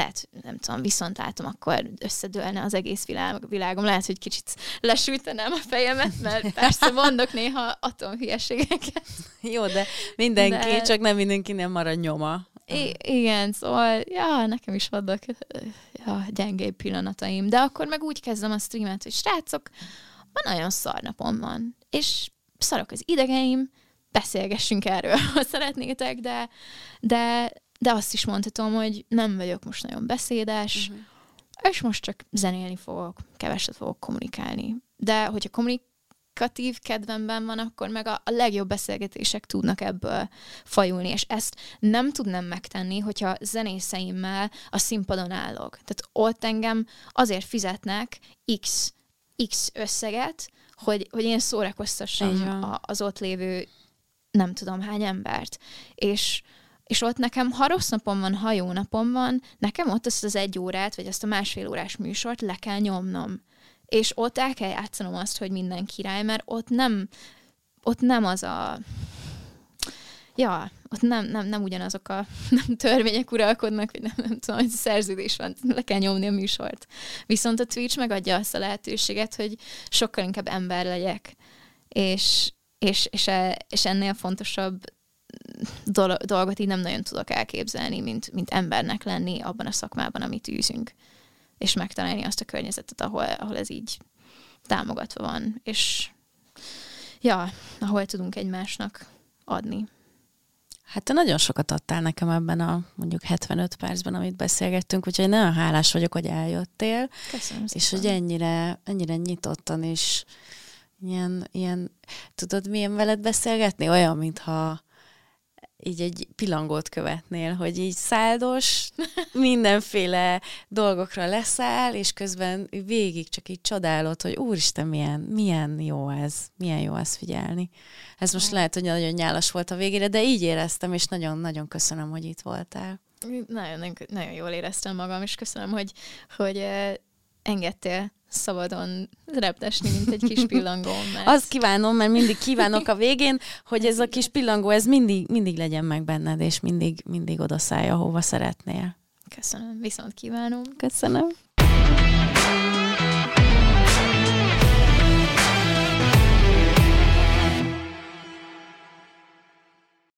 tehát nem tudom, viszont látom, akkor összedőlne az egész világ, világom. Lehet, hogy kicsit lesültenem a fejemet, mert persze mondok néha atomhülyeségeket. *laughs* Jó, de mindenki, de... csak nem mindenki nem marad nyoma. I- igen, szóval, ja, nekem is vannak ja, gyengébb pillanataim, de akkor meg úgy kezdem a streamet, hogy srácok, van nagyon szar napom van, és szarok az idegeim, beszélgessünk erről, *laughs* ha szeretnétek, de, de, de azt is mondhatom, hogy nem vagyok most nagyon beszédes, uh-huh. és most csak zenélni fogok, keveset fogok kommunikálni. De hogyha kommunik kommunikatív kedvemben van, akkor meg a, a legjobb beszélgetések tudnak ebből fajulni, és ezt nem tudnám megtenni, hogyha zenészeimmel a színpadon állok. Tehát ott engem azért fizetnek X, X összeget, hogy, hogy én szórakoztassam a, az ott lévő nem tudom hány embert. És, és ott nekem, ha rossz napom van, ha jó napom van, nekem ott azt az egy órát, vagy azt a másfél órás műsort le kell nyomnom és ott el kell játszanom azt, hogy minden király, mert ott nem, ott nem az a ja, ott nem, nem, nem ugyanazok a *laughs* nem törvények uralkodnak, vagy nem, nem tudom, hogy szerződés van, le kell nyomni a műsort. Viszont a Twitch megadja azt a lehetőséget, hogy sokkal inkább ember legyek, és, és, és, e, és ennél fontosabb dolgot így nem nagyon tudok elképzelni, mint, mint embernek lenni abban a szakmában, amit űzünk és megtalálni azt a környezetet, ahol, ahol ez így támogatva van, és ja, ahol tudunk egymásnak adni. Hát te nagyon sokat adtál nekem ebben a mondjuk 75 percben, amit beszélgettünk, úgyhogy nagyon hálás vagyok, hogy eljöttél. Köszönöm szépen. És hogy ennyire, ennyire nyitottan is ilyen, ilyen, tudod milyen veled beszélgetni? Olyan, mintha így egy pilangót követnél, hogy így száldos, *laughs* mindenféle dolgokra leszáll, és közben végig csak így csodálod, hogy úristen, milyen, milyen jó ez, milyen jó ezt figyelni. Ez most lehet, hogy nagyon nyálas volt a végére, de így éreztem, és nagyon-nagyon köszönöm, hogy itt voltál. Nagyon, nagyon jól éreztem magam, és köszönöm, hogy, hogy engedtél szabadon reptesni, mint egy kis pillangó. Mert... Azt kívánom, mert mindig kívánok a végén, hogy ez a kis pillangó, ez mindig, mindig legyen meg benned, és mindig, mindig odaszállj, ahova szeretnél. Köszönöm, viszont kívánom. Köszönöm.